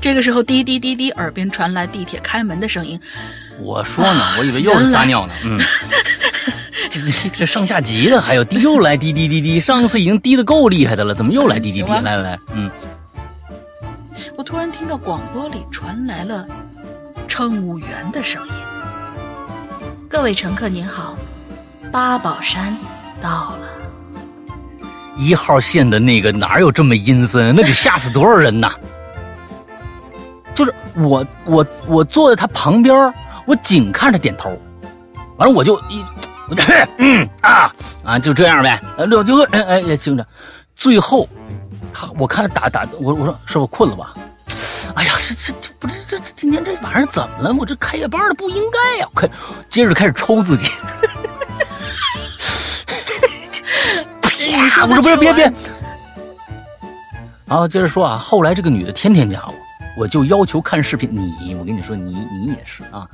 这个时候，滴滴滴滴，耳边传来地铁开门的声音。我说呢，我以为又是撒尿呢。嗯，这上下级的还有滴又来滴滴滴滴，上次已经滴的够厉害的了，怎么又来滴滴滴？来来来，嗯。我突然听到广播里传来了乘务员的声音：“各位乘客您好，八宝山到了。”一号线的那个哪有这么阴森？那得吓死多少人呐！就是我我我坐在他旁边，我紧看着点头，完了我就一我就嗯啊啊就这样呗，六就哎哎也行着。最后他我看打打我我说师傅困了吧？哎呀这这这不是这今天这晚上怎么了？我这开夜班的不应该呀！开接着开始抽自己。我说不是别别，好，接着说啊。后来这个女的天天加我，我就要求看视频。你，我跟你说，你你也是啊，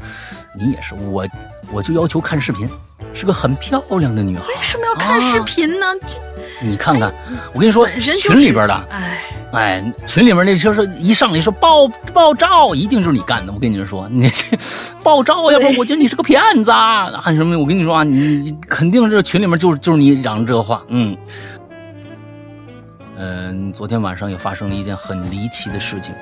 你也是。我我就要求看视频，是个很漂亮的女孩。为什么要看视频呢？这你看看，我跟你说，群里边的，哎哎，群里面那就是一上来说爆爆照，一定就是你干的。我跟你说，你这爆照，要不我觉得你是个骗子啊什么？我跟你说啊，你肯定是群里面就是就是你嚷这个话，嗯。嗯，昨天晚上也发生了一件很离奇的事情，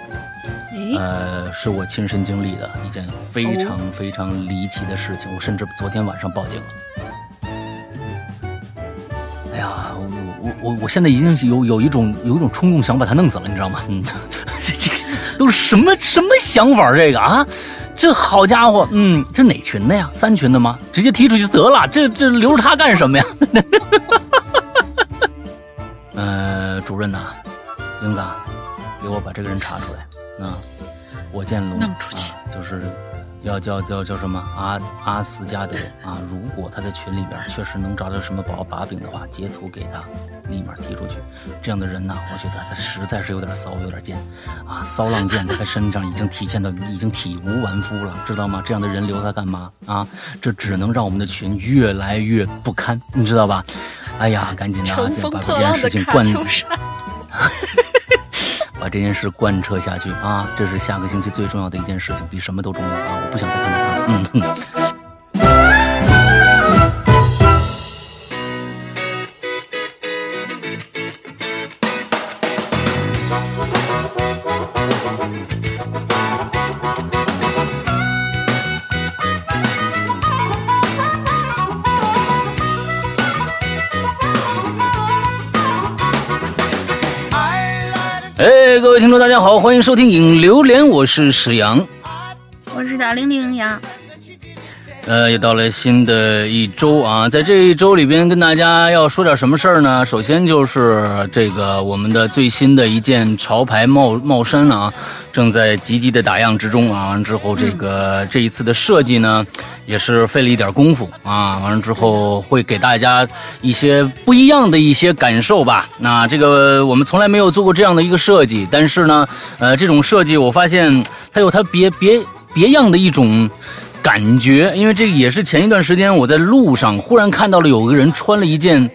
呃，是我亲身经历的一件非常非常离奇的事情。我甚至昨天晚上报警了。哎呀，我我我我现在已经有有一种有一种冲动想把他弄死了，你知道吗？嗯，这都是什么什么想法？这个啊，这好家伙，嗯，这哪群的呀？三群的吗？直接踢出去得了，这这留着他干什么呀？呃，主任呐，英子，给我把这个人查出来啊！我见龙啊，就是要叫叫叫什么阿阿斯加德啊！如果他在群里边确实能找到什么宝把柄的话，截图给他，立马踢出去。这样的人呢，我觉得他实在是有点骚，有点贱啊！骚浪贱在他身上已经体现的 已经体无完肤了，知道吗？这样的人留他干嘛啊？这只能让我们的群越来越不堪，你知道吧？哎呀，赶紧的，把这件事情贯，把这件事贯彻下去啊！这是下个星期最重要的一件事情，比什么都重要啊！我不想再看到他了，嗯哼各位听众，大家好，欢迎收听《影榴莲》，我是史阳，我是贾玲玲呀。呃，也到了新的一周啊，在这一周里边，跟大家要说点什么事儿呢？首先就是这个我们的最新的一件潮牌帽帽衫啊，正在积极的打样之中啊。完之后，这个这一次的设计呢。也是费了一点功夫啊，完了之后会给大家一些不一样的一些感受吧。那这个我们从来没有做过这样的一个设计，但是呢，呃，这种设计我发现它有它别别别样的一种感觉，因为这也是前一段时间我在路上忽然看到了有个人穿了一件。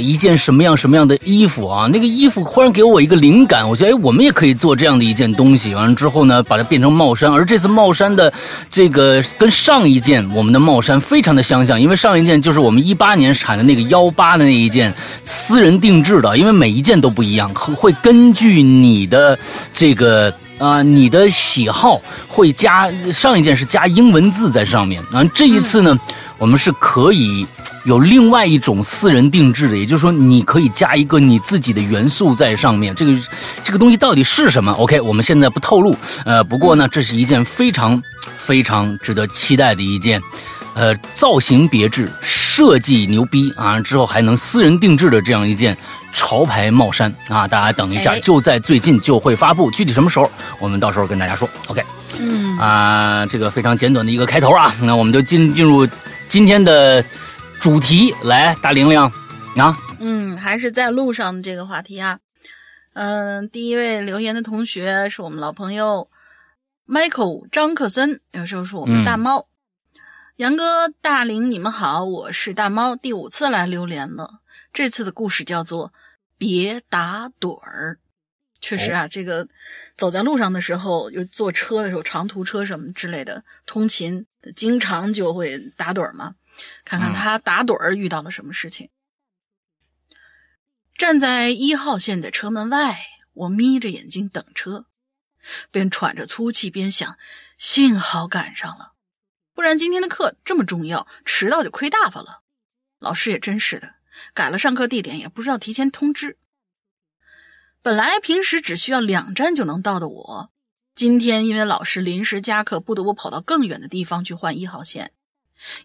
一件什么样什么样的衣服啊？那个衣服忽然给我一个灵感，我觉得哎，我们也可以做这样的一件东西。完了之后呢，把它变成帽衫。而这次帽衫的这个跟上一件我们的帽衫非常的相像，因为上一件就是我们一八年产的那个幺八的那一件私人定制的，因为每一件都不一样，会根据你的这个啊你的喜好会加上一件是加英文字在上面啊。这一次呢，我们是可以。有另外一种私人定制的，也就是说，你可以加一个你自己的元素在上面。这个这个东西到底是什么？OK，我们现在不透露。呃，不过呢，这是一件非常非常值得期待的一件，呃，造型别致、设计牛逼啊，之后还能私人定制的这样一件潮牌帽衫啊！大家等一下，就在最近就会发布，具体什么时候，我们到时候跟大家说。OK，嗯啊，这个非常简短的一个开头啊，那我们就进进入今天的。主题来，大玲玲啊，嗯，还是在路上的这个话题啊，嗯，第一位留言的同学是我们老朋友 Michael 张克森，有时候是我们大猫。杨哥大玲，你们好，我是大猫，第五次来留言了，这次的故事叫做别打盹儿，确实啊，这个走在路上的时候，又坐车的时候，长途车什么之类的，通勤经常就会打盹儿嘛。看看他打盹儿遇到了什么事情。站在一号线的车门外，我眯着眼睛等车，边喘着粗气边想：幸好赶上了，不然今天的课这么重要，迟到就亏大发了。老师也真是的，改了上课地点，也不知道提前通知。本来平时只需要两站就能到的我，今天因为老师临时加课，不得不跑到更远的地方去换一号线。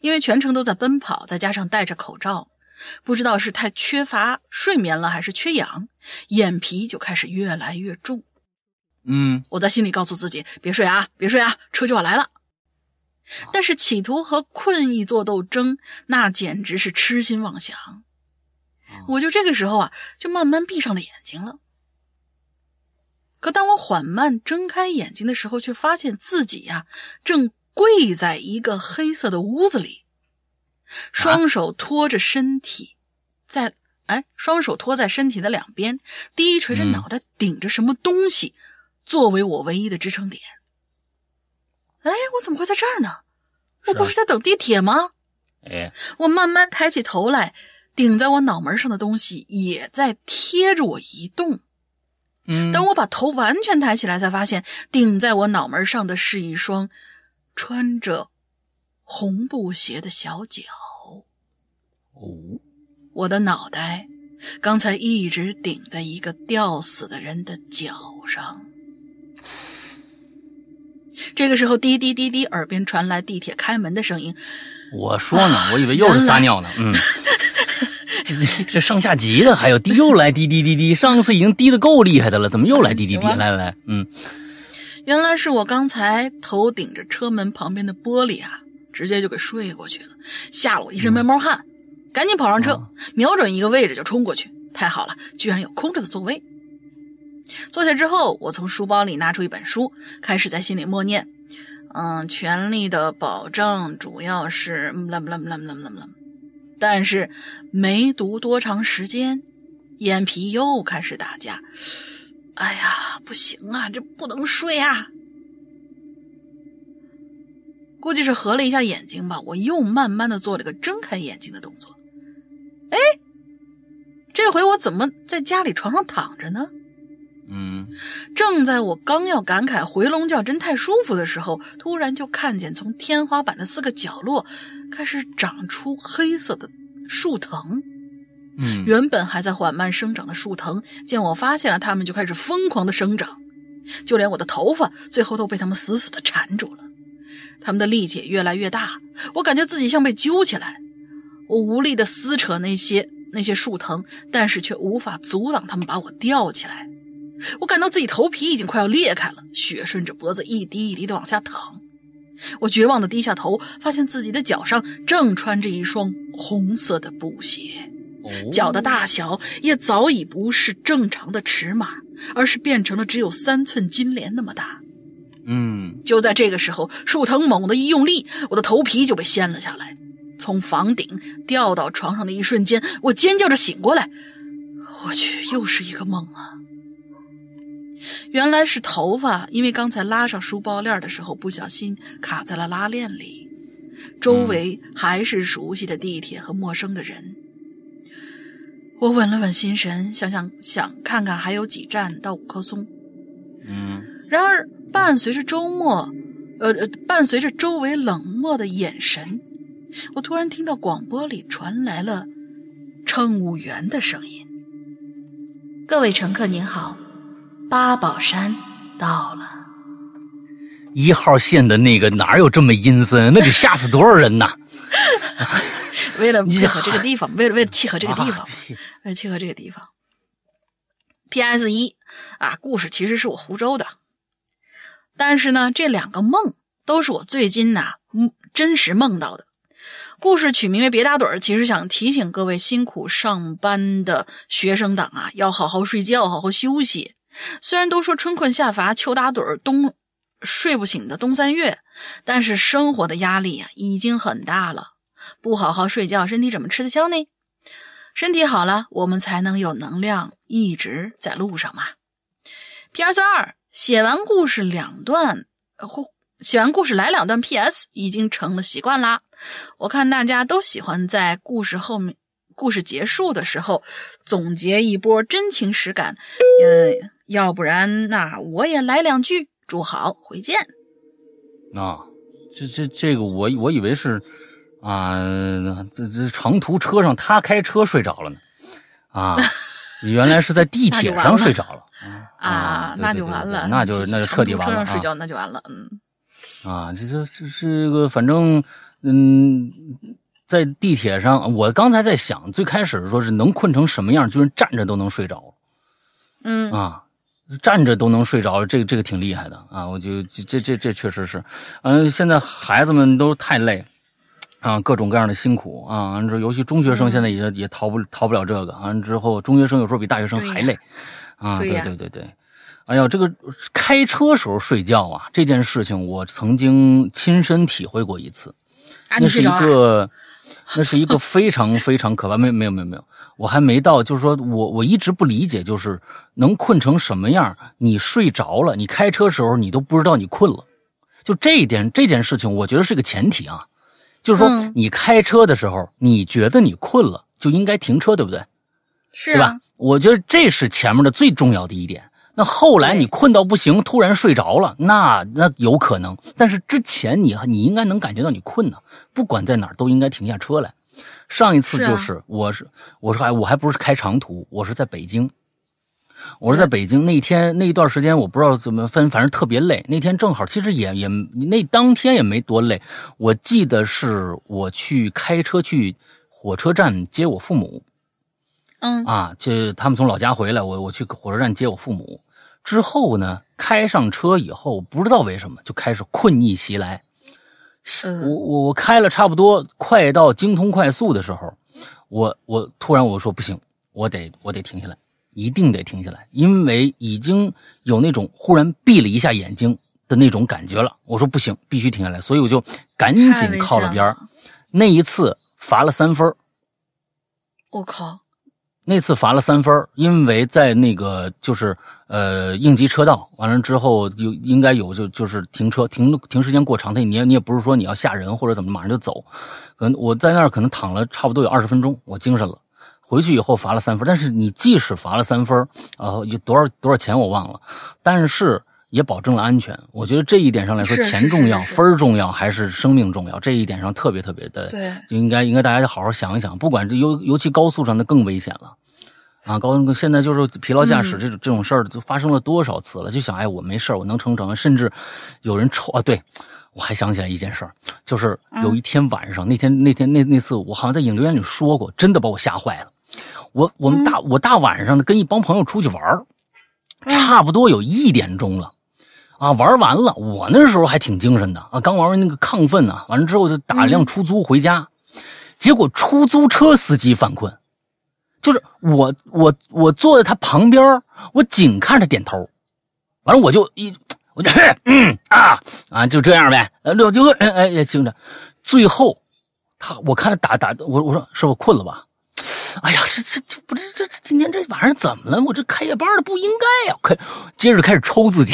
因为全程都在奔跑，再加上戴着口罩，不知道是太缺乏睡眠了，还是缺氧，眼皮就开始越来越重。嗯，我在心里告诉自己：别睡啊，别睡啊，车就要来了。但是企图和困意做斗争，那简直是痴心妄想。我就这个时候啊，就慢慢闭上了眼睛了。可当我缓慢睁开眼睛的时候，却发现自己呀，正跪在一个黑色的屋子里，双手托着身体，在哎，双手托在身体的两边，低垂着脑袋，顶着什么东西，作为我唯一的支撑点。哎，我怎么会在这儿呢？我不是在等地铁吗？哎，我慢慢抬起头来，顶在我脑门上的东西也在贴着我移动。嗯，等我把头完全抬起来，才发现顶在我脑门上的是一双穿着红布鞋的小脚。哦，我的脑袋刚才一直顶在一个吊死的人的脚上。这个时候，滴滴滴滴，耳边传来地铁开门的声音。我说呢，我以为又是撒尿呢。嗯，这上下级的还有滴，又来滴滴滴滴。上次已经滴的够厉害的了，怎么又来滴滴滴？来来来，嗯，原来是我刚才头顶着车门旁边的玻璃啊，直接就给睡过去了，吓了我一身闷毛汗，赶紧跑上车，瞄准一个位置就冲过去。太好了，居然有空着的座位。坐下之后，我从书包里拿出一本书，开始在心里默念：“嗯，权力的保障主要是……”但是没读多长时间，眼皮又开始打架。哎呀，不行啊，这不能睡啊！估计是合了一下眼睛吧，我又慢慢的做了个睁开眼睛的动作。哎，这回我怎么在家里床上躺着呢？嗯，正在我刚要感慨回笼觉真太舒服的时候，突然就看见从天花板的四个角落开始长出黑色的树藤。嗯，原本还在缓慢生长的树藤，见我发现了它们，就开始疯狂的生长，就连我的头发最后都被它们死死的缠住了。它们的力气也越来越大，我感觉自己像被揪起来，我无力的撕扯那些那些树藤，但是却无法阻挡它们把我吊起来。我感到自己头皮已经快要裂开了，血顺着脖子一滴一滴的往下淌。我绝望的低下头，发现自己的脚上正穿着一双红色的布鞋，脚的大小也早已不是正常的尺码，而是变成了只有三寸金莲那么大。嗯，就在这个时候，树藤猛地一用力，我的头皮就被掀了下来，从房顶掉到床上的一瞬间，我尖叫着醒过来。我去，又是一个梦啊！原来是头发，因为刚才拉上书包链的时候不小心卡在了拉链里。周围还是熟悉的地铁和陌生的人。我稳了稳心神，想想想看看还有几站到五棵松。嗯，然而伴随着周末，呃呃，伴随着周围冷漠的眼神，我突然听到广播里传来了乘务员的声音：“各位乘客您好。”八宝山到了，一号线的那个哪有这么阴森？那得吓死多少人呐！为了契合这个地方，为了为了契合这个地方，啊为了契合这个地方。P.S. 一啊，故事其实是我胡诌的，但是呢，这两个梦都是我最近呐嗯真实梦到的。故事取名为“别打盹儿”，其实想提醒各位辛苦上班的学生党啊，要好好睡觉，好好休息。虽然都说春困夏乏秋打盹儿，冬睡不醒的冬三月，但是生活的压力呀已经很大了。不好好睡觉，身体怎么吃得消呢？身体好了，我们才能有能量一直在路上嘛。P.S. 二写完故事两段，或写完故事来两段 P.S. 已经成了习惯啦。我看大家都喜欢在故事后面、故事结束的时候总结一波真情实感。呃，要不然那我也来两句，祝好，回见。啊，这这这个我我以为是啊，这这长途车上他开车睡着了呢，啊，原来是在地 铁上睡着了啊，那就完了，那就那就彻底完了。车上睡觉那就完了，嗯。啊，这这这这个，反正嗯，在地铁上，我刚才在想，最开始说是能困成什么样，就是站着都能睡着，嗯啊。站着都能睡着，这个这个挺厉害的啊！我就这这这确实是，嗯，现在孩子们都太累啊，各种各样的辛苦啊，完之尤其中学生现在也也逃不逃不了这个，完之后中学生有时候比大学生还累啊！对对对对，哎呀，这个开车时候睡觉啊，这件事情我曾经亲身体会过一次，那是一个。那是一个非常非常可怕，没没有没有没有，我还没到，就是说我我一直不理解，就是能困成什么样？你睡着了，你开车时候你都不知道你困了，就这一点这件事情，我觉得是个前提啊，就是说你开车的时候，你觉得你困了，就应该停车，对不对？是，对吧？我觉得这是前面的最重要的一点。那后来你困到不行，突然睡着了，那那有可能。但是之前你你应该能感觉到你困呢，不管在哪儿都应该停下车来。上一次就是我是我说还我还不是开长途，我是在北京，我是在北京那天那一段时间我不知道怎么分，反正特别累。那天正好其实也也那当天也没多累，我记得是我去开车去火车站接我父母，嗯啊，就他们从老家回来，我我去火车站接我父母。之后呢，开上车以后，不知道为什么就开始困意袭来。我我我开了差不多快到京通快速的时候，我我突然我说不行，我得我得停下来，一定得停下来，因为已经有那种忽然闭了一下眼睛的那种感觉了。我说不行，必须停下来，所以我就赶紧靠了边那一次罚了三分我靠！那次罚了三分因为在那个就是呃应急车道，完了之后有应该有就就是停车停停时间过长，他你也你也不是说你要吓人或者怎么马上就走，可能我在那儿可能躺了差不多有二十分钟，我精神了，回去以后罚了三分但是你即使罚了三分呃有多少多少钱我忘了，但是。也保证了安全，我觉得这一点上来说，钱重要，分儿重要还是生命重要？这一点上特别特别的，对，应该应该大家好好想一想。不管尤尤其高速上，的更危险了啊！高现在就是疲劳驾驶这种这种事儿，就发生了多少次了？就想，哎，我没事我能成成。甚至有人抽啊！对，我还想起来一件事儿，就是有一天晚上，那天那天那那次，我好像在影留言里说过，真的把我吓坏了。我我们大我大晚上的跟一帮朋友出去玩差不多有一点钟了。啊，玩完了，我那时候还挺精神的啊，刚玩完那个亢奋呢，完了之后就打辆出租回家，结果出租车司机犯困，就是我我我坐在他旁边，我紧看着点头，完了我就一我就 嗯啊啊就这样呗，呃六就哎哎听着，最后他我看打打我我说师傅困了吧？哎呀这这这不是这今天这晚上怎么了？我这开夜班的不应该呀，开接着开始抽自己。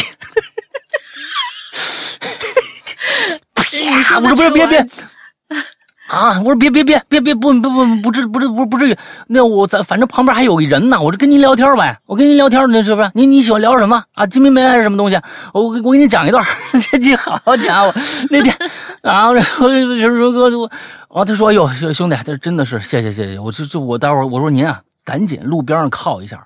啪！我说不是别别啊！我说别别别别别不不不不至不至不不至于。那我咱反正旁边还有个人呢，我就跟您聊天呗。我跟您聊天，那是不是？您你喜欢聊什么啊？金瓶梅还是什么东西？我我给你讲一段。这这好家伙，那天 啊，我说哥我啊，他说哎呦兄弟，这真的是谢谢谢谢。我这这我待会儿我说您啊，赶紧路边上靠一下。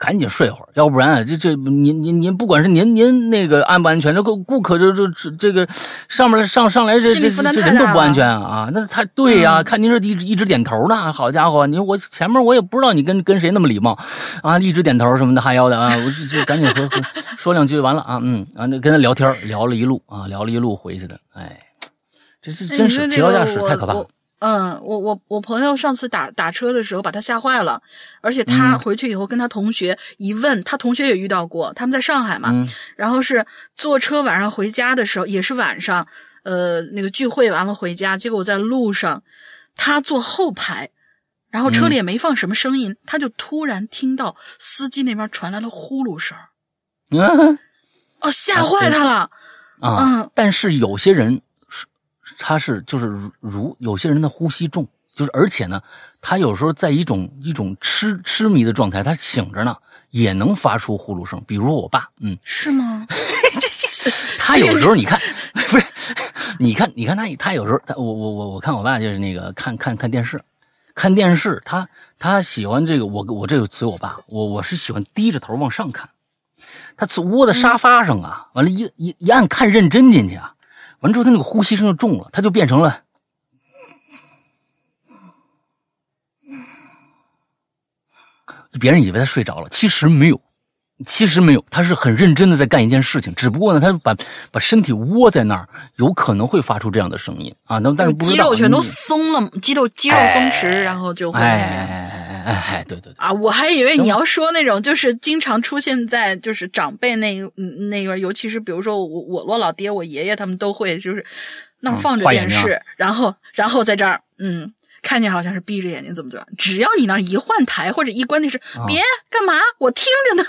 赶紧睡会儿，要不然这这您您您不管是您您那个安不安全，这个顾客这这这这个上面上上来这这这人都不安全啊啊！那他对呀，看您是一直一直点头呢，好家伙，你说我前面我也不知道你跟跟谁那么礼貌啊，一直点头什么的哈腰的啊，我就就赶紧和和 说两句完了啊嗯啊那跟他聊天聊了一路啊聊了一路回去的，哎，这这真是疲劳驾驶太可怕了。嗯，我我我朋友上次打打车的时候把他吓坏了，而且他回去以后跟他同学一问，他同学也遇到过，他们在上海嘛，然后是坐车晚上回家的时候，也是晚上，呃，那个聚会完了回家，结果在路上，他坐后排，然后车里也没放什么声音，他就突然听到司机那边传来了呼噜声，嗯 哦，吓坏他了。啊，嗯。但是有些人是他是就是如如有些人的呼吸重，就是而且呢，他有时候在一种一种痴痴迷的状态，他醒着呢也能发出呼噜声。比如我爸，嗯，是吗？他有时候你看不是，你看你看他他有时候他我我我我看我爸就是那个看看看电视。看电视，他他喜欢这个，我我这个随我爸，我我是喜欢低着头往上看，他窝在沙发上啊，完了，一一一按看认真进去啊，完之后他那个呼吸声就重了，他就变成了，别人以为他睡着了，其实没有，其实没有，他是很认真的在干一件事情，只不过呢，他把把身体窝在那儿，有可能会发出这样的声音啊，那但是不肌肉全都嗯。松了，肌肉肌肉松弛，然后就会哎哎哎哎哎，对对对，啊，我还以为你要说那种就是经常出现在就是长辈那嗯那个，尤其是比如说我我我老爹我爷爷他们都会就是那放着电视，然后然后在这儿嗯。看见好像是闭着眼睛怎么怎么，只要你那儿一换台或者一关电视，啊别干嘛，我听着呢。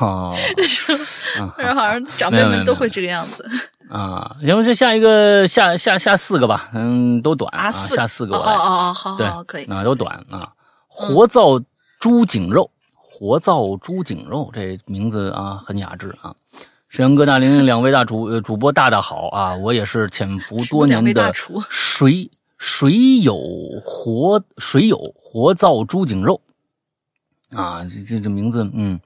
哦，嗯然后好像长辈们都会这个样子啊，行吧，这下一个下下下四个吧，嗯，都短啊，四下四个我来，哦哦哦，好对好好，可以。啊，都短啊。活灶猪颈肉，活灶猪颈肉，这名字啊很雅致啊。沈阳哥大玲玲两位大主呃主播大大好啊，我也是潜伏多年的厨水水友活水友活灶猪颈肉啊，这这这名字嗯，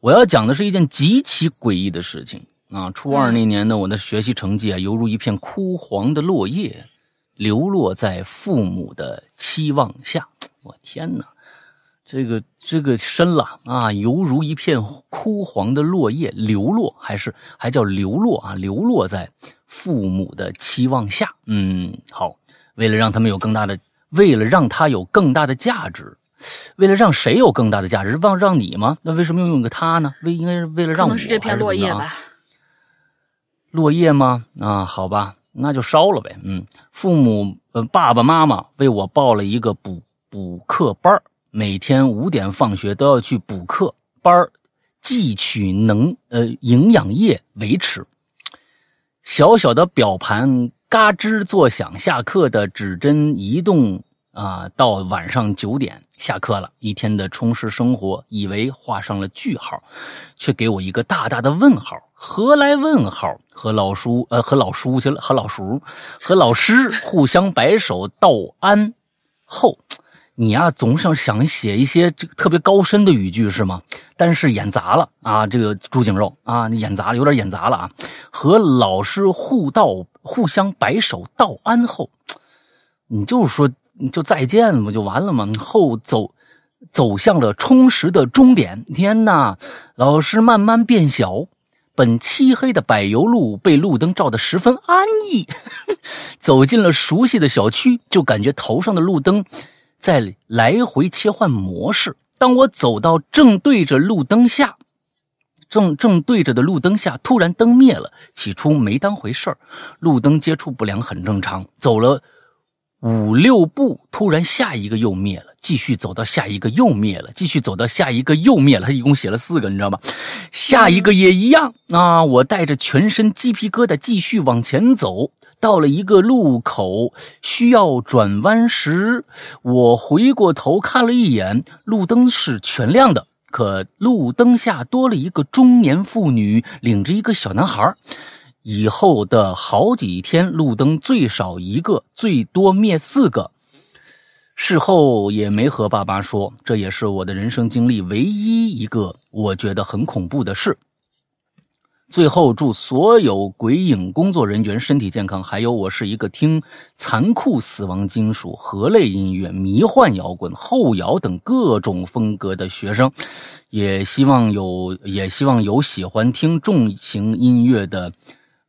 我要讲的是一件极其诡异的事情啊。初二那年呢，我的学习成绩啊，犹如一片枯黄的落叶，流落在父母的期望下。我天哪！这个这个深了啊，犹如一片枯黄的落叶，流落还是还叫流落啊，流落在父母的期望下。嗯，好，为了让他们有更大的，为了让他有更大的价值，为了让谁有更大的价值？让让你吗？那为什么要用个他呢？为应该是为了让我能是这片落叶吧。落叶吗？啊，好吧，那就烧了呗。嗯，父母呃爸爸妈妈为我报了一个补补课班儿每天五点放学都要去补课班儿汲取能呃营养液维持。小小的表盘嘎吱作响，下课的指针移动啊，到晚上九点下课了，一天的充实生活，以为画上了句号，却给我一个大大的问号。何来问号？和老叔呃，和老叔去了，和老叔和老师互相摆手道安后，你呀、总想想写一些这个特别高深的语句是吗？但是演砸了啊，这个猪颈肉啊，你演砸了，有点演砸了啊。和老师互道互相摆手道安后，你就说就再见不就完了吗？后走走向了充实的终点。天哪，老师慢慢变小。本漆黑的柏油路被路灯照得十分安逸，走进了熟悉的小区，就感觉头上的路灯在来回切换模式。当我走到正对着路灯下，正正对着的路灯下，突然灯灭了。起初没当回事儿，路灯接触不良很正常。走了五六步，突然下一个又灭了，继续走到下一个又灭了，继续走到下一个又灭了。他一共写了四个，你知道吗？下一个也一样啊！我带着全身鸡皮疙瘩继续往前走。到了一个路口，需要转弯时，我回过头看了一眼，路灯是全亮的，可路灯下多了一个中年妇女，领着一个小男孩。以后的好几天，路灯最少一个，最多灭四个。事后也没和爸妈说，这也是我的人生经历唯一一个我觉得很恐怖的事。最后，祝所有鬼影工作人员身体健康。还有，我是一个听残酷死亡金属、核类音乐、迷幻摇滚、后摇等各种风格的学生，也希望有也希望有喜欢听重型音乐的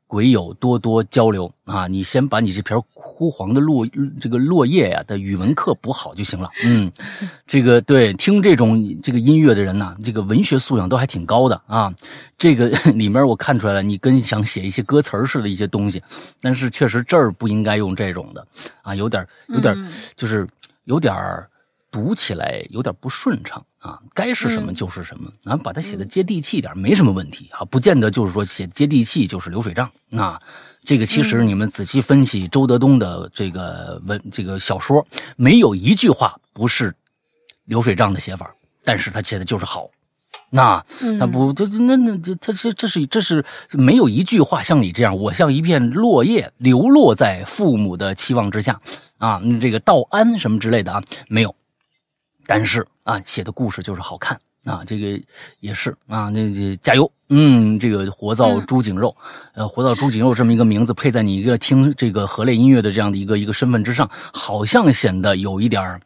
鬼友多多交流啊！你先把你这篇枯黄的落这个落叶呀、的语文课补好就行了。嗯，这个对听这种这个音乐的人呐、这个文学素养都还挺高的啊。这个 里面我看出来了，你跟想写一些歌词儿似的一些东西，但是确实这儿不应该用这种的啊，有点有点嗯就是有点儿读起来有点不顺畅啊，该是什么就是什么啊，把它写的接地气点没什么问题啊，不见得就是说写接地气就是流水账啊。这个其实你们仔细分析周德东的这个文这个小说，没有一句话不是流水账的写法，但是他写的就是好。那他不，这那那这他这这是这是没有一句话像你这样，我像一片落叶流落在父母的期望之下啊，这个道安什么之类的啊，没有。但是啊，写的故事就是好看啊，这个也是啊，那这加油，嗯，这个活造猪颈肉，呃，活造猪颈肉这么一个名字配在你一个听这个河类音乐的这样的一个一个身份之上，好像显得有一点儿。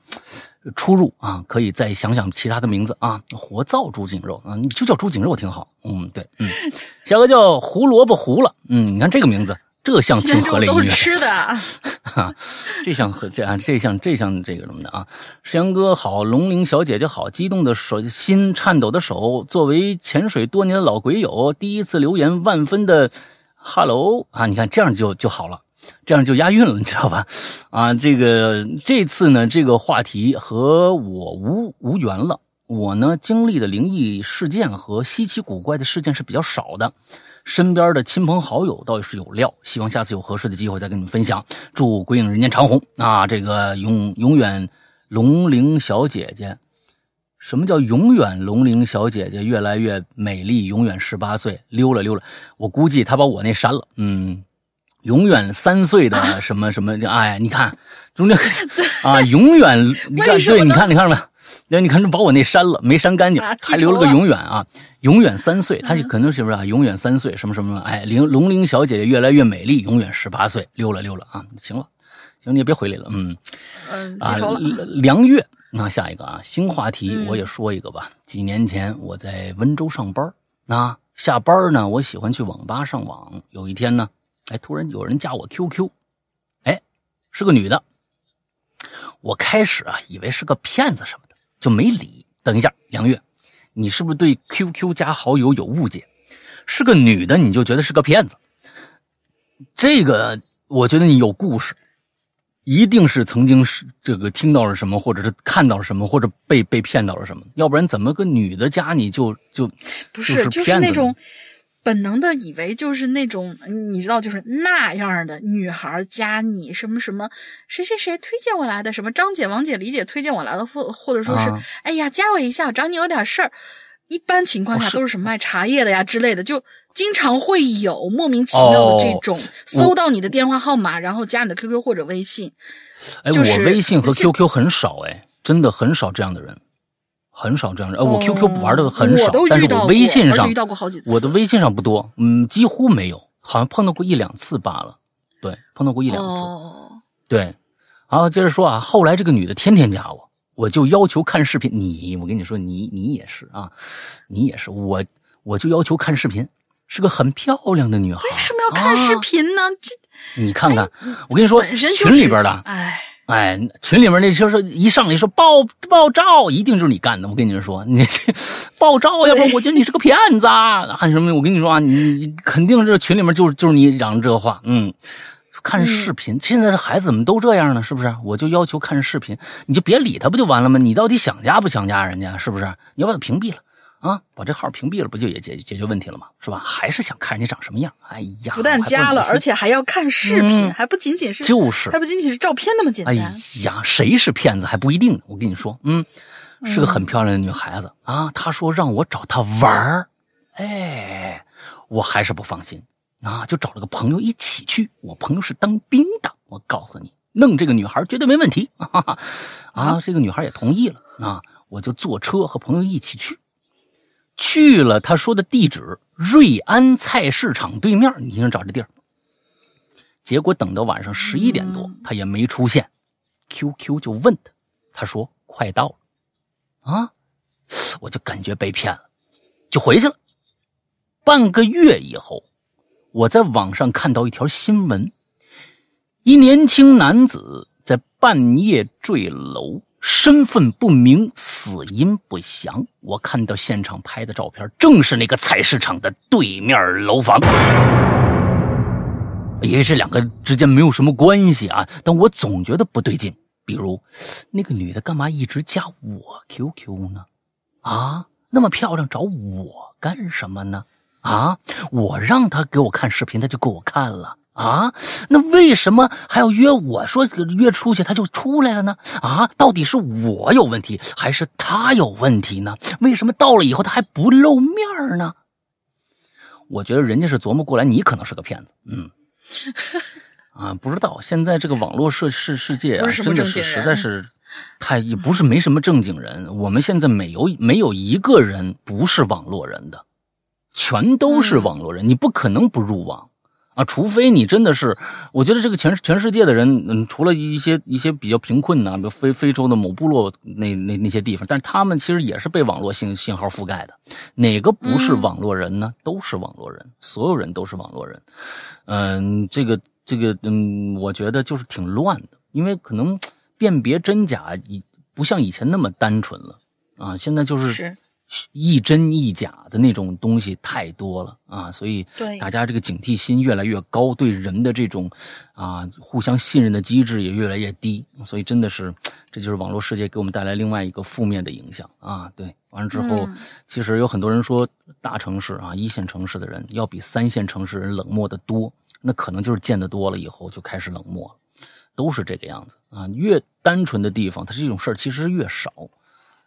出入啊，可以再想想其他的名字啊。活造猪颈肉啊，你就叫猪颈肉挺好。嗯，对，嗯，下个叫胡萝卜胡了。嗯，你看这个名字，这像听河类音乐。吃的，哈，这像和这啊，这像这像这个什么的啊。石阳哥好，龙鳞小姐姐好，激动的手心颤抖的手，作为潜水多年的老鬼友，第一次留言万分的 hello 啊，你看这样就就好了。这样就押韵了，你知道吧？啊，这个这次呢，这个话题和我无无缘了。我呢，经历的灵异事件和稀奇古怪的事件是比较少的，身边的亲朋好友倒是有料。希望下次有合适的机会再跟你们分享。祝鬼影人间长虹啊！这个永永远龙玲小姐姐，什么叫永远龙玲小姐姐？越来越美丽，永远十八岁。溜了溜了，我估计她把我那删了。嗯。永远三岁的什么什么？哎，你看中间啊，永远你看对，你看你看着没？那你看这把我那删了，没删干净，还留了个永远啊，永远三岁，他就可能是不是啊？永远三岁什么什么？哎，玲龙玲小姐姐越来越美丽，永远十八岁，溜了溜了啊！行了，行你也别回来了，嗯嗯，记仇了。梁月，那下一个啊，新话题我也说一个吧。几年前我在温州上班啊，下班呢，我喜欢去网吧上网。有一天呢。哎，突然有人加我 QQ，哎，是个女的。我开始啊，以为是个骗子什么的，就没理。等一下，杨月，你是不是对 QQ 加好友有误解？是个女的，你就觉得是个骗子？这个，我觉得你有故事，一定是曾经是这个听到了什么，或者是看到了什么，或者被被骗到了什么。要不然，怎么个女的加你就就不是就是那种。本能的以为就是那种，你知道，就是那样的女孩加你什么什么，谁谁谁推荐我来的，什么张姐、王姐、李姐推荐我来的，或或者说是，哎呀，加我一下，找你有点事儿。一般情况下都是什么卖茶叶的呀之类的，就经常会有莫名其妙的这种搜到你的电话号码，然后加你的 QQ 或者微信。哎，我微信和 QQ 很少，哎，真的很少这样的人。很少这样我 QQ 玩的很少，但是我微信上我的微信上不多，嗯，几乎没有，好像碰到过一两次罢了。对，碰到过一两次。对，好，接着说啊，后来这个女的天天加我，我就要求看视频。你，我跟你说，你你也是啊，你也是，我我就要求看视频，是个很漂亮的女孩。为什么要看视频呢？这你看看，我跟你说，群里边的，哎。哎，群里面那就是一上来说爆爆照，一定就是你干的。我跟你们说，你这爆照，要不 我觉得你是个骗子啊！什么？我跟你说啊，你肯定这群里面就是就是你嚷这话。嗯，看视频，现在的孩子怎么都这样呢？是不是？我就要求看视频，你就别理他不就完了吗？你到底想加不想加人家？是不是？你要把他屏蔽了。啊，把这号屏蔽了，不就也解解决问题了吗？是吧？还是想看人家长什么样？哎呀，不但加了，而且还要看视频，还不仅仅是就是，还不仅仅是照片那么简单。哎呀，谁是骗子还不一定呢。我跟你说，嗯，是个很漂亮的女孩子啊。她说让我找她玩儿，哎，我还是不放心啊，就找了个朋友一起去。我朋友是当兵的，我告诉你，弄这个女孩绝对没问题。啊，这个女孩也同意了啊，我就坐车和朋友一起去。去了他说的地址，瑞安菜市场对面。你想找这地儿？结果等到晚上十一点多，他也没出现。QQ 就问他，他说快到了。啊，我就感觉被骗了，就回去了。半个月以后，我在网上看到一条新闻：一年轻男子在半夜坠楼。身份不明，死因不详。我看到现场拍的照片，正是那个菜市场的对面楼房。因为这两个之间没有什么关系啊，但我总觉得不对劲比如，那个女的干嘛一直加我 QQ 呢？啊，那么漂亮，找我干什么呢？啊，我让她给我看视频，她就给我看了。啊，那为什么还要约我说约出去，他就出来了呢？啊，到底是我有问题，还是他有问题呢？为什么到了以后他还不露面呢？我觉得人家是琢磨过来，你可能是个骗子。嗯，啊，不知道现在这个网络世世世界啊，真的是实在是太也不是没什么正经人。我们现在没有没有一个人不是网络人的，全都是网络人，你不可能不入网。啊，除非你真的是，我觉得这个全全世界的人，嗯，除了一些一些比较贫困的，比如非非洲的某部落那那那些地方，但是他们其实也是被网络信信号覆盖的。哪个不是网络人呢？都是网络人，所有人都是网络人。嗯，这个这个，嗯，我觉得就是挺乱的，因为可能辨别真假已不像以前那么单纯了啊，现在就是。一真一假的那种东西太多了啊，所以大家这个警惕心越来越高，对人的这种啊互相信任的机制也越来越低，所以真的是这就是网络世界给我们带来另外一个负面的影响啊。对，完了之后，其实有很多人说大城市啊一线城市的人要比三线城市人冷漠的多，那可能就是见得多了以后就开始冷漠了，都是这个样子啊。越单纯的地方，它这种事儿其实越少。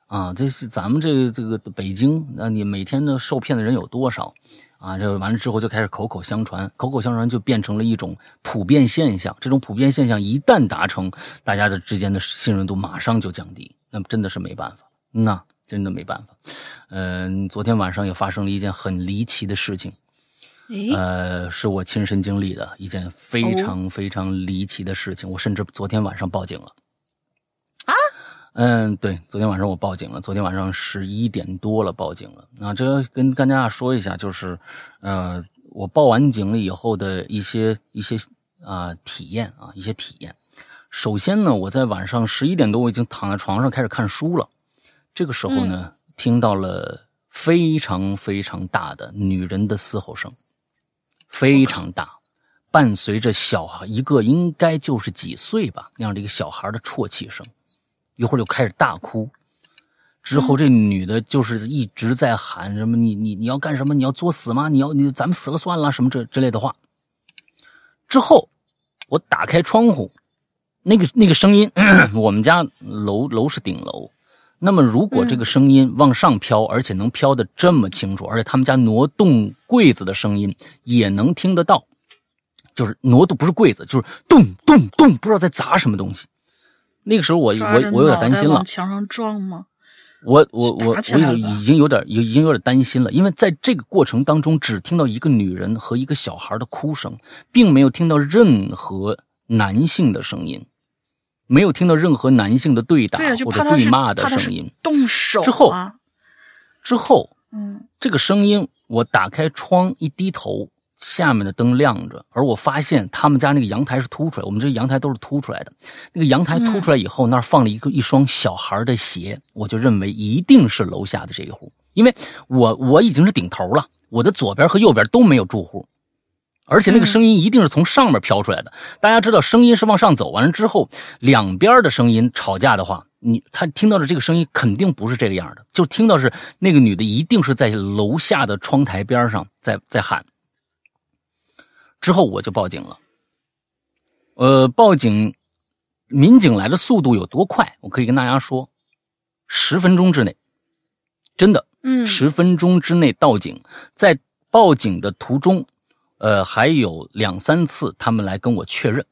啊，这是咱们这个这个北京，那你每天的受骗的人有多少？啊，这完了之后就开始口口相传，口口相传就变成了一种普遍现象。这种普遍现象一旦达成，大家的之间的信任度马上就降低，那真的是没办法，那真的没办法。嗯，昨天晚上也发生了一件很离奇的事情，呃，是我亲身经历的一件非常非常离奇的事情，我甚至昨天晚上报警了。嗯，对，昨天晚上我报警了。昨天晚上十一点多了，报警了。啊，这跟大家说一下，就是，呃，我报完警了以后的一些一些啊体验啊，一些体验。首先呢，我在晚上十一点多，我已经躺在床上开始看书了。这个时候呢，听到了非常非常大的女人的嘶吼声，非常大，伴随着小孩一个应该就是几岁吧那样的一个小孩的啜泣声。一会儿就开始大哭，之后这女的就是一直在喊什么你你你要干什么？你要作死吗？你要你咱们死了算了什么这之类的话。之后我打开窗户，那个那个声音，我们家楼楼是顶楼，那么如果这个声音往上飘，而且能飘的这么清楚，而且他们家挪动柜子的声音也能听得到，就是挪动不是柜子，就是咚咚咚，不知道在砸什么东西。那个时候我我我有点担心了，墙上撞吗？我我我我已经有点已经有点担心了，因为在这个过程当中，只听到一个女人和一个小孩的哭声，并没有听到任何男性的声音，没有听到任何男性的对打或者对骂的声音。动手之后，之后，嗯，这个声音，我打开窗一低头。下面的灯亮着，而我发现他们家那个阳台是凸出来，我们这阳台都是凸出来的。那个阳台凸出来以后，那儿放了一个一双小孩的鞋，我就认为一定是楼下的这一户，因为我我已经是顶头了，我的左边和右边都没有住户，而且那个声音一定是从上面飘出来的。大家知道，声音是往上走，完了之后两边的声音吵架的话，你他听到的这个声音肯定不是这个样的，就听到是那个女的一定是在楼下的窗台边上在在喊。之后我就报警了，呃，报警，民警来的速度有多快？我可以跟大家说，十分钟之内，真的，嗯，十分钟之内到警。在报警的途中，呃，还有两三次他们来跟我确认，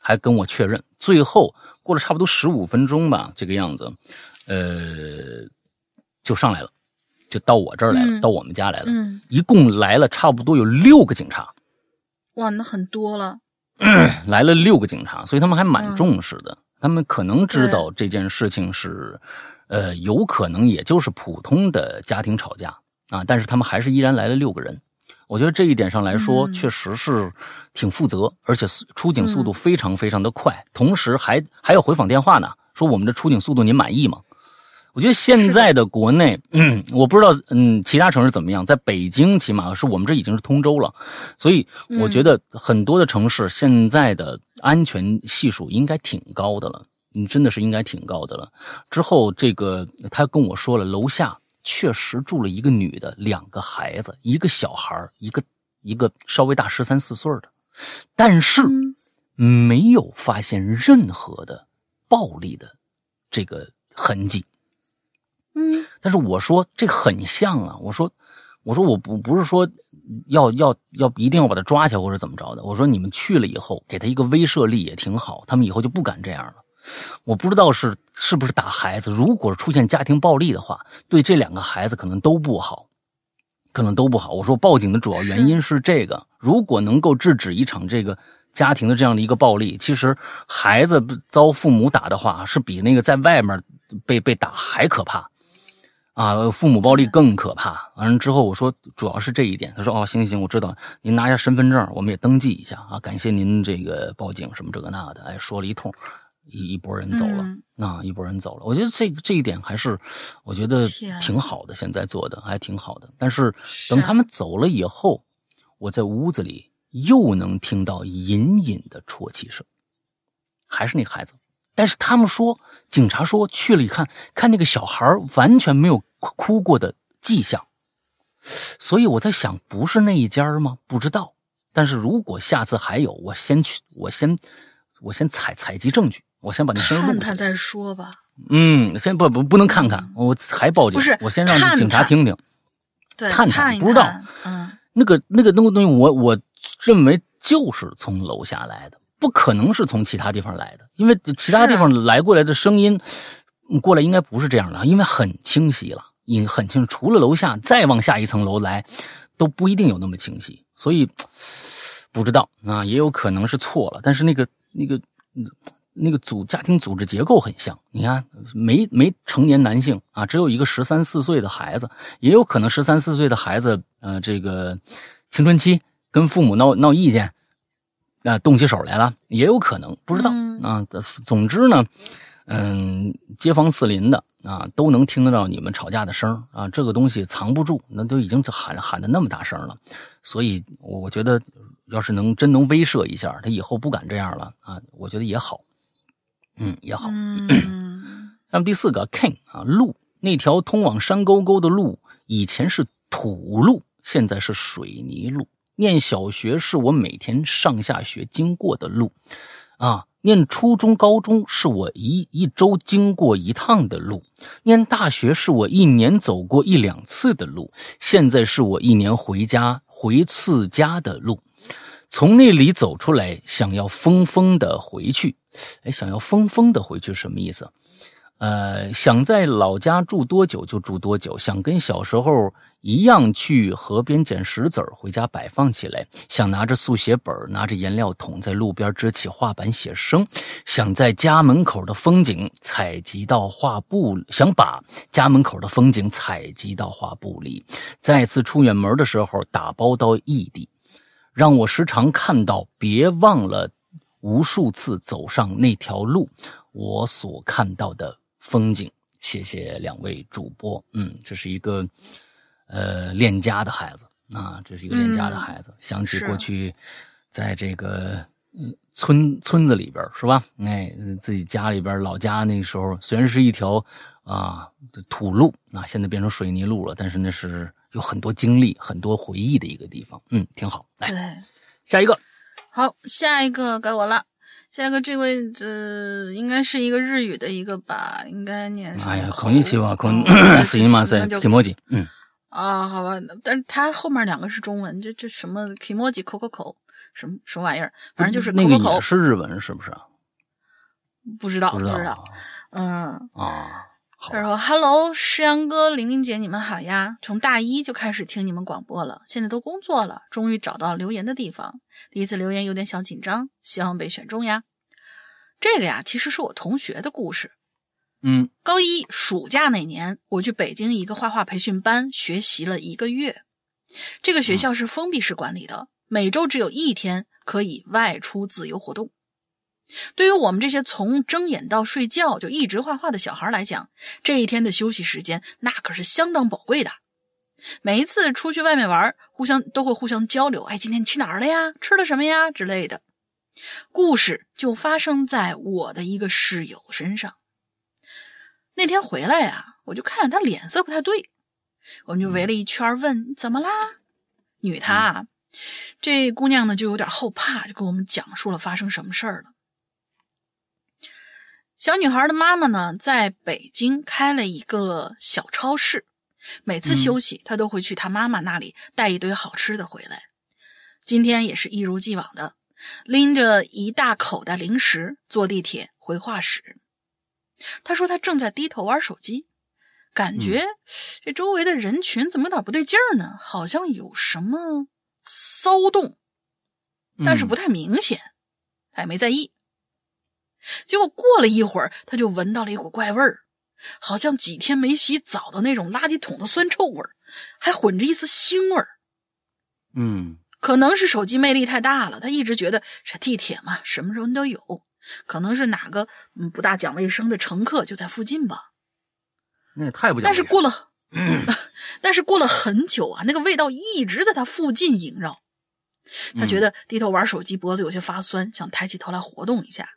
还跟我确认。最后过了差不多十五分钟吧，这个样子，呃，就上来了，就到我这儿来了，到我们家来了。嗯，一共来了差不多有六个警察。哇，那很多了，来了六个警察，所以他们还蛮重视的。他们可能知道这件事情是，呃，有可能也就是普通的家庭吵架啊，但是他们还是依然来了六个人。我觉得这一点上来说，确实是挺负责，而且出警速度非常非常的快，同时还还有回访电话呢，说我们的出警速度您满意吗？我觉得现在的国内，嗯，我不知道，嗯，其他城市怎么样？在北京，起码是我们这已经是通州了，所以我觉得很多的城市现在的安全系数应该挺高的了。你真的是应该挺高的了。之后这个他跟我说了，楼下确实住了一个女的，两个孩子，一个小孩一个一个稍微大十三四岁的，但是没有发现任何的暴力的这个痕迹。嗯，但是我说这很像啊，我说我说我不不是说要要要一定要把他抓起来或者怎么着的，我说你们去了以后给他一个威慑力也挺好，他们以后就不敢这样了。我不知道是是不是打孩子，如果出现家庭暴力的话，对这两个孩子可能都不好，可能都不好。我说报警的主要原因是这个，如果能够制止一场这个家庭的这样的一个暴力，其实孩子遭父母打的话，是比那个在外面被被打还可怕。啊，父母暴力更可怕。完了之后，我说主要是这一点。他说：“哦，行行行，我知道。您拿下身份证，我们也登记一下啊。感谢您这个报警，什么这个那的。哎，说了一通，一一拨人走了。啊，一拨人走了。我觉得这个这一点还是我觉得挺好的，现在做的还挺好的。但是等他们走了以后，我在屋子里又能听到隐隐的啜泣声，还是那孩子。但是他们说，警察说去了一看，看那个小孩完全没有哭过的迹象，所以我在想，不是那一家吗？不知道。但是如果下次还有，我先去，我先，我先采采集证据，我先把那声录看他再说吧。嗯，先不不不能看看，我还报警。不是，我先让警察听听。对，看看不知道。嗯，那个那个那个东西，我我认为就是从楼下来的。不可能是从其他地方来的，因为其他地方来过来的声音，过来应该不是这样的，因为很清晰了，因很清，除了楼下再往下一层楼来，都不一定有那么清晰，所以不知道啊，也有可能是错了。但是那个那个那个组家庭组织结构很像，你看没没成年男性啊，只有一个十三四岁的孩子，也有可能十三四岁的孩子，呃，这个青春期跟父母闹闹意见。啊，动起手来了，也有可能，不知道啊。总之呢，嗯，街坊四邻的啊，都能听得到你们吵架的声啊。这个东西藏不住，那都已经喊喊的那么大声了，所以我觉得，要是能真能威慑一下他，以后不敢这样了啊。我觉得也好，嗯，也好。那么第四个，King 啊，路那条通往山沟沟的路，以前是土路，现在是水泥路。念小学是我每天上下学经过的路，啊，念初中、高中是我一一周经过一趟的路，念大学是我一年走过一两次的路，现在是我一年回家回次家的路。从那里走出来，想要疯疯的回去，哎，想要疯疯的回去什么意思？呃，想在老家住多久就住多久，想跟小时候一样去河边捡石子儿回家摆放起来，想拿着速写本，拿着颜料桶在路边支起画板写生，想在家门口的风景采集到画布，想把家门口的风景采集到画布里，再次出远门的时候打包到异地，让我时常看到，别忘了无数次走上那条路，我所看到的。风景，谢谢两位主播。嗯，这是一个呃恋家的孩子啊，这是一个恋家的孩子。想起过去，在这个嗯村村子里边是吧？哎，自己家里边老家那时候，虽然是一条啊土路啊，现在变成水泥路了，但是那是有很多经历、很多回忆的一个地方。嗯，挺好。来，下一个。好，下一个该我了。下一个这位，这应该是一个日语的一个吧，应该念。哎呀，口音西吧，口音 死音嘛，塞 kimoji。嗯。啊，好吧，但是它后面两个是中文，这这什么 kimoji 口口口，什么什么玩意儿？反正就是口口口。也是日文是不是？不知道，不知道。嗯。啊。他说：“Hello，诗阳哥、玲玲姐，你们好呀！从大一就开始听你们广播了，现在都工作了，终于找到留言的地方。第一次留言有点小紧张，希望被选中呀。这个呀，其实是我同学的故事。嗯，高一暑假那年，我去北京一个画画培训班学习了一个月。这个学校是封闭式管理的，每周只有一天可以外出自由活动。”对于我们这些从睁眼到睡觉就一直画画的小孩来讲，这一天的休息时间那可是相当宝贵的。每一次出去外面玩，互相都会互相交流，哎，今天你去哪儿了呀？吃了什么呀之类的。故事就发生在我的一个室友身上。那天回来呀，我就看见他脸色不太对，我们就围了一圈问怎么啦？女她啊，这姑娘呢就有点后怕，就跟我们讲述了发生什么事儿了。小女孩的妈妈呢，在北京开了一个小超市，每次休息她都会去她妈妈那里带一堆好吃的回来。今天也是一如既往的，拎着一大口袋零食坐地铁回画室。她说她正在低头玩手机，感觉这周围的人群怎么有点不对劲儿呢？好像有什么骚动，但是不太明显，他也没在意。结果过了一会儿，他就闻到了一股怪味儿，好像几天没洗澡的那种垃圾桶的酸臭味儿，还混着一丝腥味儿。嗯，可能是手机魅力太大了，他一直觉得这地铁嘛，什么人都有。可能是哪个嗯不大讲卫生的乘客就在附近吧，那也太不讲。但是过了，嗯 但是过了很久啊，那个味道一直在他附近萦绕。他觉得低头玩手机，脖子有些发酸，想抬起头来活动一下。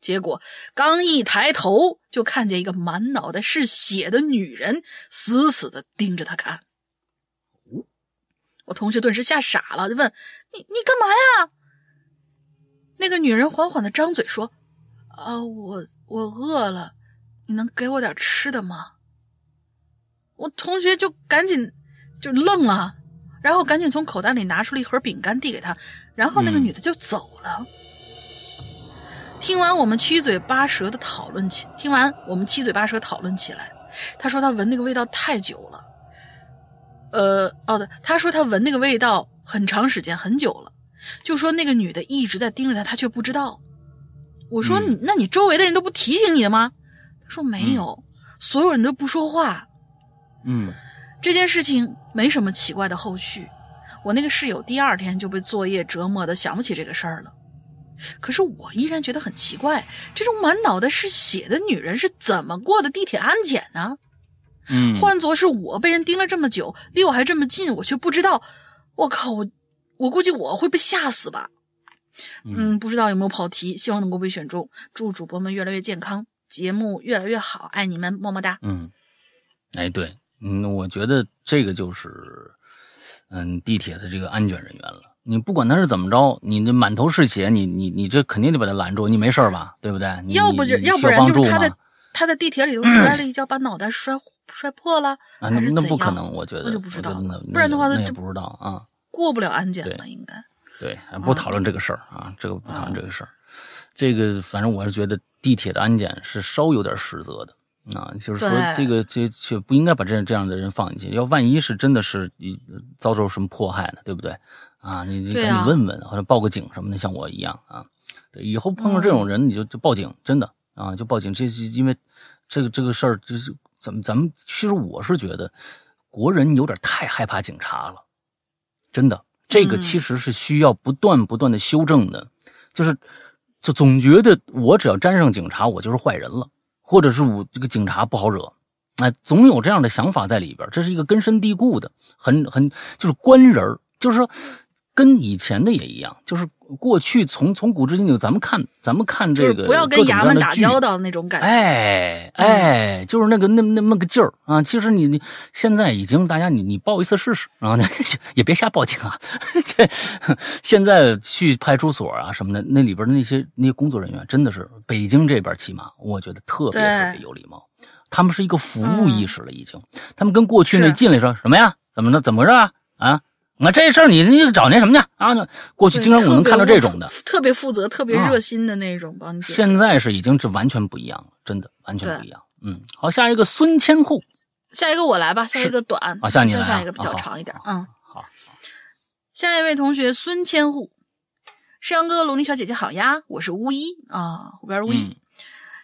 结果刚一抬头，就看见一个满脑袋是血的女人死死的盯着他看。我同学顿时吓傻了，就问：“你你干嘛呀？”那个女人缓缓的张嘴说：“啊，我我饿了，你能给我点吃的吗？”我同学就赶紧就愣了，然后赶紧从口袋里拿出了一盒饼干递给他，然后那个女的就走了。听完我们七嘴八舌的讨论起，听完我们七嘴八舌讨论起来，他说他闻那个味道太久了，呃，哦对，他说他闻那个味道很长时间很久了。就说那个女的一直在盯着他，他却不知道。我说你，那你周围的人都不提醒你的吗？他说没有，所有人都不说话。嗯，这件事情没什么奇怪的后续。我那个室友第二天就被作业折磨的想不起这个事儿了。可是我依然觉得很奇怪，这种满脑袋是血的女人是怎么过的地铁安检呢？嗯，换作是我被人盯了这么久，离我还这么近，我却不知道。我靠，我。我估计我会被吓死吧，嗯，不知道有没有跑题，希望能够被选中。祝主播们越来越健康，节目越来越好，爱你们，么么哒。嗯，哎，对，嗯，我觉得这个就是，嗯，地铁的这个安检人员了。你不管他是怎么着，你那满头是血，你你你这肯定得把他拦住。你没事吧？对不对？要不就要不然就是他在他在地铁里头 摔了一跤，把脑袋摔摔破了，啊，那那不可能，我觉得那就不知道了。不然的话，那也不知道啊。过不了安检了，应该对，不讨论这个事儿啊，这个不讨论这个事儿。这个反正我是觉得地铁的安检是稍有点失责的啊，就是说这个这却不应该把这这样的人放进去。要万一是真的是遭受什么迫害呢，对不对啊？你你赶紧问问或者报个警什么的，像我一样啊。对，以后碰到这种人你就就报警，真的啊，就报警。这是因为这个这个事儿就是怎么咱们其实我是觉得国人有点太害怕警察了。真的，这个其实是需要不断不断的修正的，就是就总觉得我只要沾上警察，我就是坏人了，或者是我这个警察不好惹，哎，总有这样的想法在里边，这是一个根深蒂固的，很很就是官人就是说。跟以前的也一样，就是过去从从古至今就咱们看咱们看这个不要跟衙门打交道那种感觉，哎哎，就是那个那那么个劲儿啊。其实你你现在已经大家你你报一次试试，然后呢也别瞎报警啊。这 现在去派出所啊什么的，那里边的那些那些工作人员真的是北京这边起码我觉得特别特别有礼貌，他们是一个服务意识了已经，他们跟过去那进来说什么呀？怎么着？怎么回事啊？啊？那这事儿你你找那什么去啊？那过去经常我能看到这种的，特别负责、特别热心的那种帮你。现在是已经是完全不一样了，真的完全不一样。嗯，好，下一个孙千户，下一个我来吧，下一个短，啊，下你来，再下一个比较长一点。嗯，好，下一位同学孙千户，世阳哥、龙鳞小姐姐好呀，我是巫医啊，后边巫医。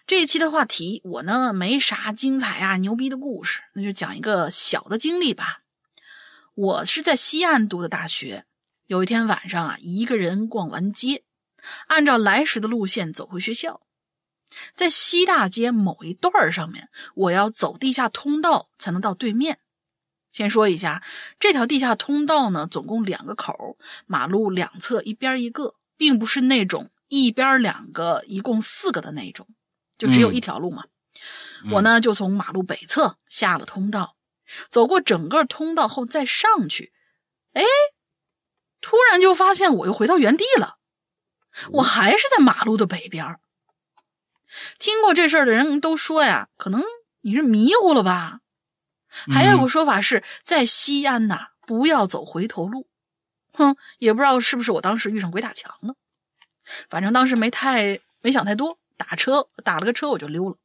这一期的话题，我呢没啥精彩啊牛逼的故事，那就讲一个小的经历吧。我是在西岸读的大学。有一天晚上啊，一个人逛完街，按照来时的路线走回学校，在西大街某一段上面，我要走地下通道才能到对面。先说一下，这条地下通道呢，总共两个口，马路两侧一边一个，并不是那种一边两个，一共四个的那种，就只有一条路嘛。我呢就从马路北侧下了通道，走过整个通道后再上去，哎，突然就发现我又回到原地了，我还是在马路的北边。听过这事儿的人都说呀，可能你是迷糊了吧？还有个说法是在西安呐，不要走回头路。哼，也不知道是不是我当时遇上鬼打墙了，反正当时没太没想太多，打车打了个车我就溜了。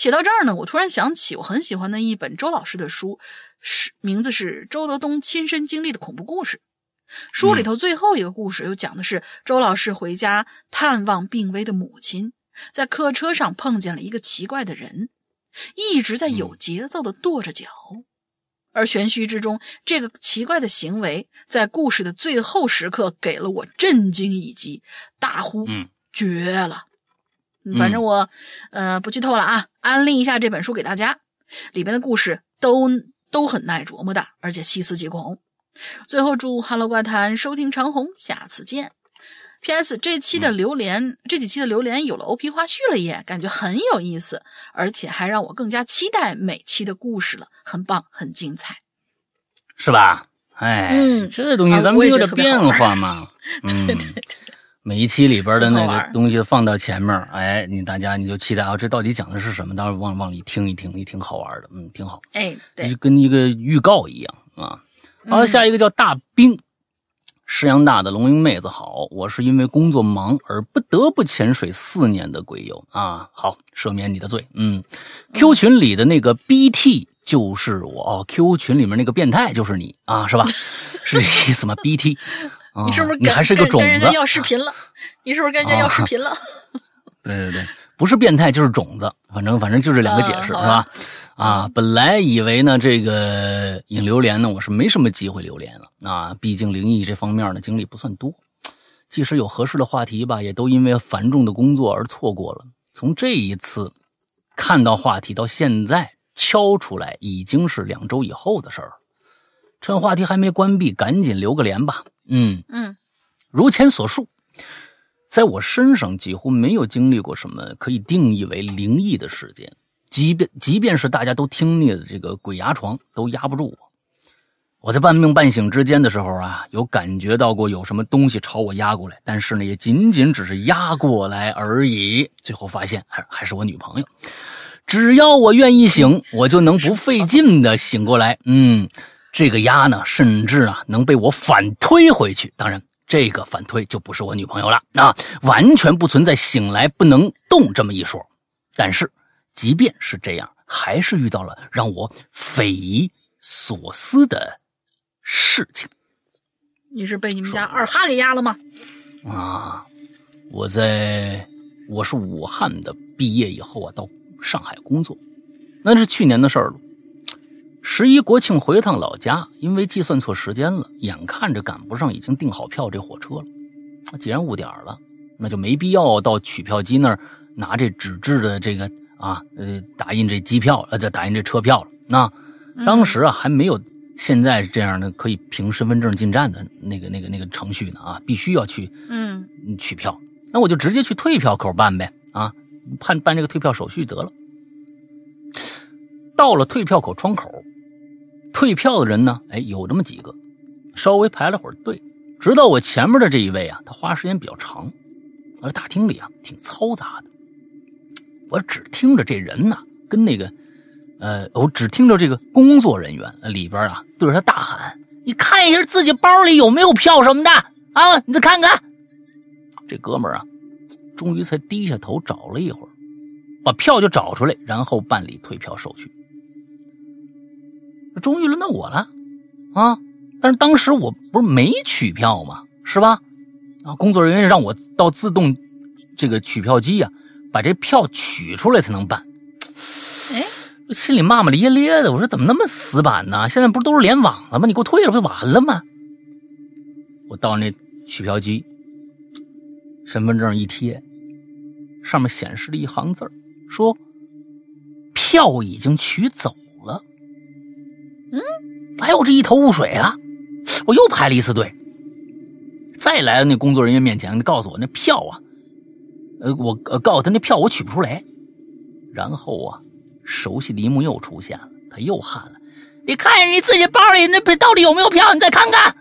写到这儿呢，我突然想起我很喜欢的一本周老师的书，是名字是周德东亲身经历的恐怖故事。书里头最后一个故事又讲的是周老师回家探望病危的母亲，在客车上碰见了一个奇怪的人，一直在有节奏的跺着脚。而玄虚之中，这个奇怪的行为在故事的最后时刻给了我震惊一击，大呼：“嗯，绝了！”反正我，呃，不剧透了啊，安利一下这本书给大家，里边的故事都都很耐琢磨的，而且细思极恐。最后祝《哈喽怪谈》收听长虹，下次见。P.S. 这期的榴莲，这几期的榴莲有了 O.P. 花絮了耶，感觉很有意思，而且还让我更加期待每期的故事了，很棒，很精彩，是吧？哎，嗯，这东西咱们有点变化嘛。对对对，每一期里边的那个东西放到前面，哎，你大家你就期待啊，这到底讲的是什么？到时候往往里听一听，也挺好玩的，嗯，挺好。哎，对，就跟一个预告一样啊。好，下一个叫大兵。石阳大的龙樱妹子好，我是因为工作忙而不得不潜水四年的鬼友啊，好赦免你的罪。嗯，Q 群里的那个 BT 就是我哦，Q 群里面那个变态就是你啊，是吧？是这意思吗？BT，你是不是你还是个种子？跟人家要视频了？你是不是跟人家要视频了？对对对，不是变态就是种子，反正反正就这两个解释是吧？啊，本来以为呢，这个引榴莲呢，我是没什么机会榴莲了啊。毕竟灵异这方面呢经历不算多，即使有合适的话题吧，也都因为繁重的工作而错过了。从这一次看到话题到现在敲出来，已经是两周以后的事儿。趁话题还没关闭，赶紧留个连吧。嗯嗯，如前所述，在我身上几乎没有经历过什么可以定义为灵异的事件。即便即便是大家都听腻了这个鬼压床，都压不住我。我在半梦半醒之间的时候啊，有感觉到过有什么东西朝我压过来，但是呢，也仅仅只是压过来而已。最后发现还还是我女朋友。只要我愿意醒，我就能不费劲的醒过来。嗯，这个压呢，甚至啊能被我反推回去。当然，这个反推就不是我女朋友了啊，完全不存在醒来不能动这么一说。但是。即便是这样，还是遇到了让我匪夷所思的事情。你是被你们家二哈给压了吗？啊，我在我是武汉的，毕业以后啊，到上海工作，那是去年的事儿了。十一国庆回趟老家，因为计算错时间了，眼看着赶不上已经订好票这火车了。那既然误点了，那就没必要到取票机那儿拿这纸质的这个。啊，呃，打印这机票，呃，这打印这车票了。那当时啊，还没有现在这样的可以凭身份证进站的那个、那个、那个程序呢。啊，必须要去嗯取票。那我就直接去退票口办呗。啊，办办这个退票手续得了。到了退票口窗口，退票的人呢，哎，有这么几个，稍微排了会儿队，直到我前面的这一位啊，他花时间比较长，而大厅里啊，挺嘈杂的。我只听着这人呢，跟那个，呃，我只听着这个工作人员里边啊，对着他大喊：“你看一下自己包里有没有票什么的啊！你再看看。”这哥们儿啊，终于才低下头找了一会儿，把票就找出来，然后办理退票手续。终于轮到我了，啊！但是当时我不是没取票吗？是吧？啊，工作人员让我到自动这个取票机呀。把这票取出来才能办，哎，心里骂骂咧咧的。我说怎么那么死板呢？现在不是都是联网了吗？你给我退了不就完了吗？我到那取票机，身份证一贴，上面显示了一行字说票已经取走了。嗯，哎，我这一头雾水啊！我又排了一次队，再来到那工作人员面前，告诉我那票啊，呃，我呃告诉他那票我取不出来。然后啊，熟悉的一幕又出现了，他又喊了：“你看看你自己包里那到底有没有票？你再看看。”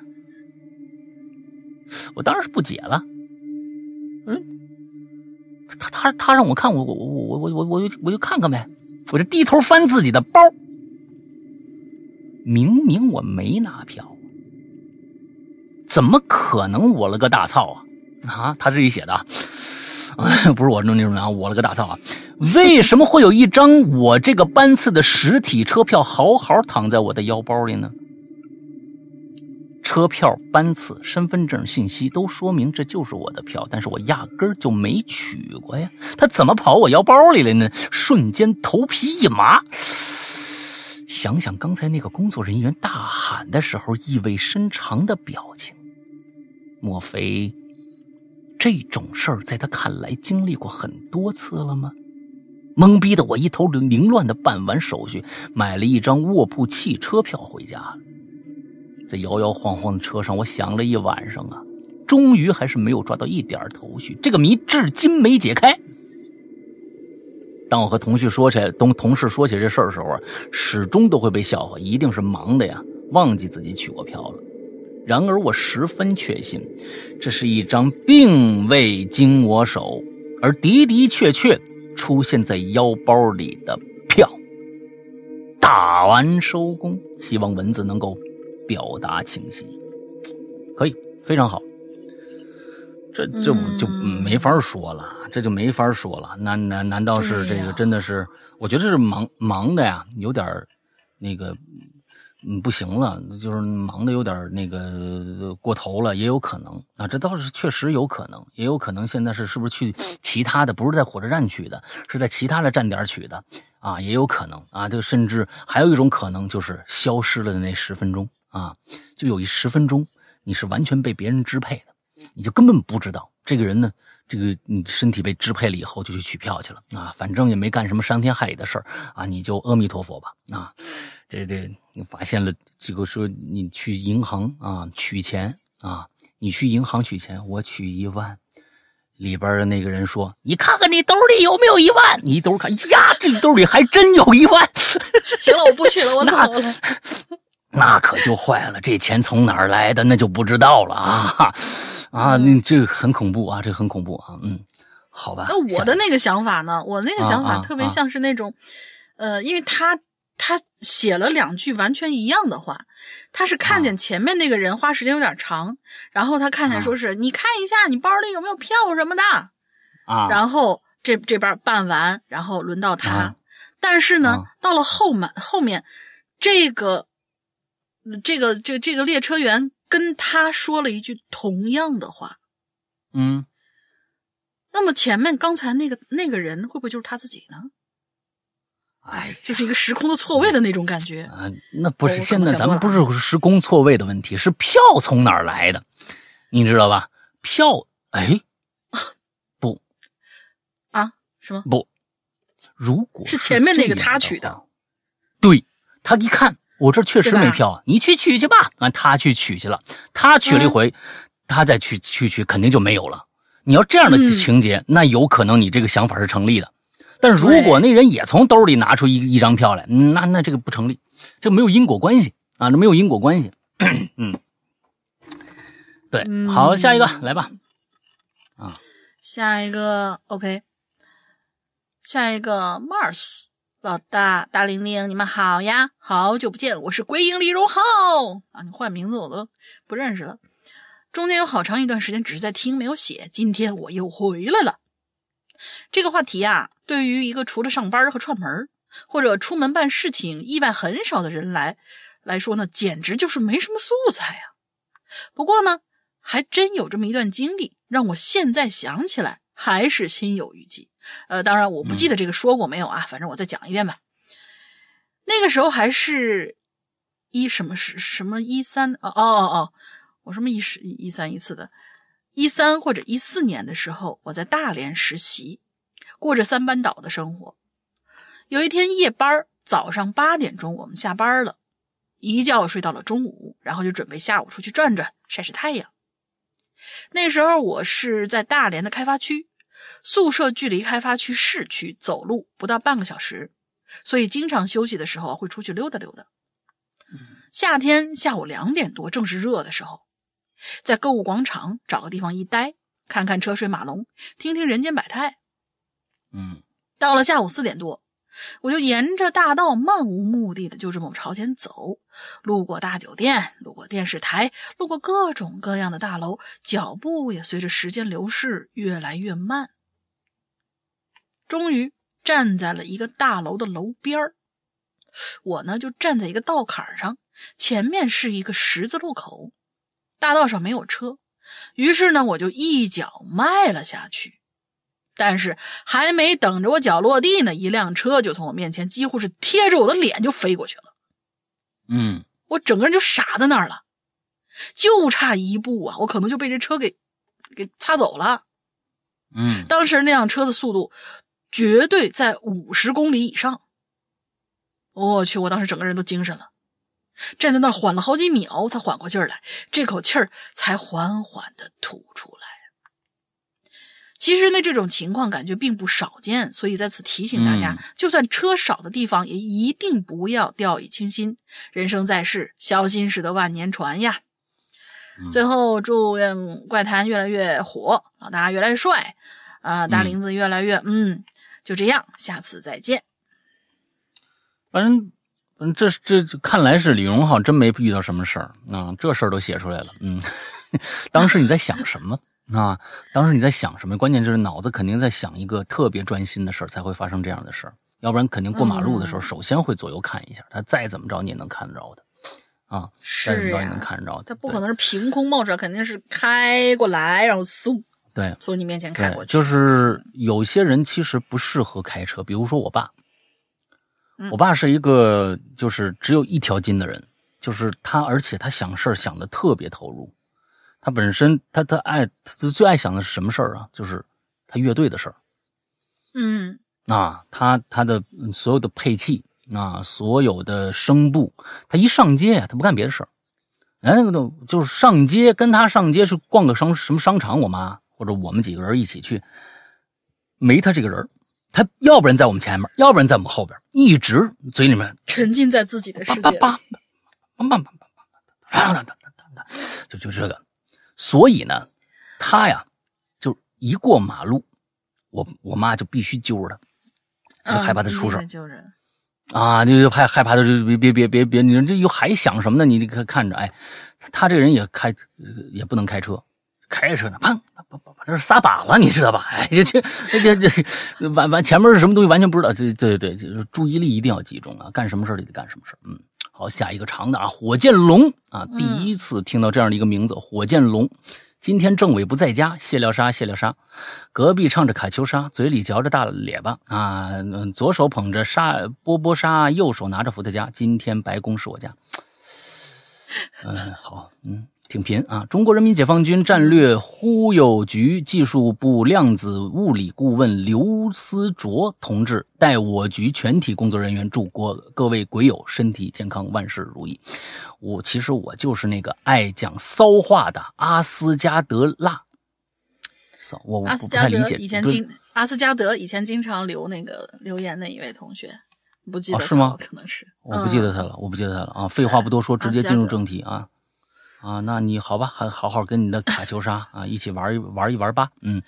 我当然是不解了。嗯，他他他让我看，我我我我我我就我就看看呗。我就低头翻自己的包，明明我没拿票，怎么可能？我了个大操啊！啊，他自己写的，啊 不是我那那种啊！我了个大操啊！为什么会有一张我这个班次的实体车票好好躺在我的腰包里呢？车票、班次、身份证信息都说明这就是我的票，但是我压根儿就没取过呀！他怎么跑我腰包里了呢？瞬间头皮一麻。想想刚才那个工作人员大喊的时候意味深长的表情，莫非这种事儿在他看来经历过很多次了吗？懵逼的我一头凌乱的办完手续，买了一张卧铺汽车票回家。在摇摇晃晃的车上，我想了一晚上啊，终于还是没有抓到一点头绪，这个谜至今没解开。当我和同事说起同同事说起这事儿的时候啊，始终都会被笑话，一定是忙的呀，忘记自己取过票了。然而我十分确信，这是一张并未经我手，而的的确确出现在腰包里的票。打完收工，希望文字能够。表达清晰，可以非常好，这就就没法说了，这就没法说了。难难难道是这个真的是？我觉得是忙忙的呀，有点那个嗯不行了，就是忙的有点那个过头了，也有可能啊。这倒是确实有可能，也有可能现在是是不是去其他的？不是在火车站取的，是在其他的站点取的啊，也有可能啊。就甚至还有一种可能，就是消失了的那十分钟。啊，就有一十分钟，你是完全被别人支配的，你就根本不知道这个人呢。这个你身体被支配了以后，就去取票去了啊，反正也没干什么伤天害理的事儿啊，你就阿弥陀佛吧啊。这这，你发现了这个说你去银行啊取钱啊，你去银行取钱，我取一万，里边的那个人说，你看看你兜里有没有一万？你一兜看呀，这兜里还真有一万。行了，我不取了，我 走了。那可就坏了，这钱从哪儿来的，那就不知道了啊！啊，那这个很恐怖啊，这个很恐怖啊。嗯，好吧。那我的那个想法呢？我那个想法特别像是那种，呃，因为他他写了两句完全一样的话，他是看见前面那个人花时间有点长，然后他看见说是你看一下你包里有没有票什么的啊，然后这这边办完，然后轮到他，但是呢，到了后面后面这个。这个这这个列车员跟他说了一句同样的话，嗯，那么前面刚才那个那个人会不会就是他自己呢？哎，就是一个时空的错位的那种感觉啊！那不是现在咱们不是时空错位的问题，是票从哪儿来的，你知道吧？票，哎，不啊？什么不？如果是前面那个他取的，对他一看。我这确实没票，你去取去吧。啊，他去取去了，他取了一回，他再去去取，肯定就没有了。你要这样的情节，那有可能你这个想法是成立的。但如果那人也从兜里拿出一一张票来，那那这个不成立，这没有因果关系啊，这没有因果关系。嗯，对，好，下一个来吧。啊，下一个 OK，下一个 Mars。老大、大玲玲，你们好呀！好久不见，我是归影李荣浩啊！你换名字我都不认识了。中间有好长一段时间只是在听，没有写。今天我又回来了。这个话题啊，对于一个除了上班和串门，或者出门办事情意外很少的人来来说呢，简直就是没什么素材呀。不过呢，还真有这么一段经历，让我现在想起来还是心有余悸。呃，当然我不记得这个说过没有啊，反正我再讲一遍吧。那个时候还是一什么是什么一三哦哦哦哦，我什么一十一三一四的，一三或者一四年的时候，我在大连实习，过着三班倒的生活。有一天夜班，早上八点钟我们下班了，一觉睡到了中午，然后就准备下午出去转转，晒晒太阳。那时候我是在大连的开发区，宿舍距离开发区市区走路不到半个小时，所以经常休息的时候会出去溜达溜达。夏天下午两点多，正是热的时候，在购物广场找个地方一待，看看车水马龙，听听人间百态。嗯，到了下午四点多。我就沿着大道漫无目的的就这么朝前走，路过大酒店，路过电视台，路过各种各样的大楼，脚步也随着时间流逝越来越慢。终于站在了一个大楼的楼边儿，我呢就站在一个道坎上，前面是一个十字路口，大道上没有车，于是呢我就一脚迈了下去。但是还没等着我脚落地呢，一辆车就从我面前几乎是贴着我的脸就飞过去了。嗯，我整个人就傻在那儿了，就差一步啊，我可能就被这车给给擦走了。嗯，当时那辆车的速度绝对在五十公里以上。我去，我当时整个人都精神了，站在那儿缓了好几秒才缓过劲儿来，这口气儿才缓缓的吐出来。其实呢，这种情况感觉并不少见，所以在此提醒大家，就算车少的地方，也一定不要掉以轻心。人生在世，小心驶得万年船呀！最后，祝愿怪谈越来越火，老大越来越帅，啊，大林子越来越……嗯，就这样，下次再见。反正，嗯，这这看来是李荣浩真没遇到什么事儿啊，这事儿都写出来了。嗯，当时你在想什么？啊，当时你在想什么？关键就是脑子肯定在想一个特别专心的事儿，才会发生这样的事儿。要不然肯定过马路的时候，首先会左右看一下。他再怎么着，你也能看得着的。啊，是呀，能看得着。他不可能是凭空冒出来，肯定是开过来，然后嗖，对，从你面前开过去。就是有些人其实不适合开车，比如说我爸。我爸是一个就是只有一条筋的人，就是他，而且他想事儿想的特别投入。他本身，他他爱，他最爱想的是什么事儿啊？就是他乐队的事儿。嗯，啊，他他的所有的配器啊，所有的声部，他一上街啊，他不干别的事儿。哎，那就是上街，跟他上街去逛个商什么商场，我妈或者我们几个人一起去，没他这个人他要不然在我们前面，要不然在我们后边，一直嘴里面沉浸在自己的世界。叭叭叭叭叭叭叭叭，就就这个。所以呢，他呀，就一过马路，我我妈就必须揪着他，就害怕他出事揪着啊，就就害害怕他，就别别别别别，你这又还想什么呢？你看看着，哎，他这个人也开也不能开车，开车呢，砰，不不不，这是撒把了，你知道吧？哎，这这这这完完前面是什么东西完全不知道，这对对，就是注意力一定要集中啊，干什么事儿得干什么事儿，嗯。好，下一个长的啊，火箭龙啊，第一次听到这样的一个名字，火箭龙。今天政委不在家，谢廖沙，谢廖沙。隔壁唱着卡秋莎，嘴里嚼着大咧巴啊，左手捧着沙波波沙，右手拿着伏特加。今天白宫是我家。嗯，好，嗯。挺贫啊！中国人民解放军战略忽悠局技术部量子物理顾问刘思卓同志代我局全体工作人员祝国各位鬼友身体健康，万事如意。我其实我就是那个爱讲骚话的阿斯加德拉。骚，我我不太理解。以前经阿斯加德以前经常留那个留言的一位同学，不记得是吗？可能是我不记得他了，我不记得他了啊！废话不多说，直接进入正题啊。啊，那你好吧，还好好跟你的卡秋莎啊一起玩一玩一玩吧。嗯，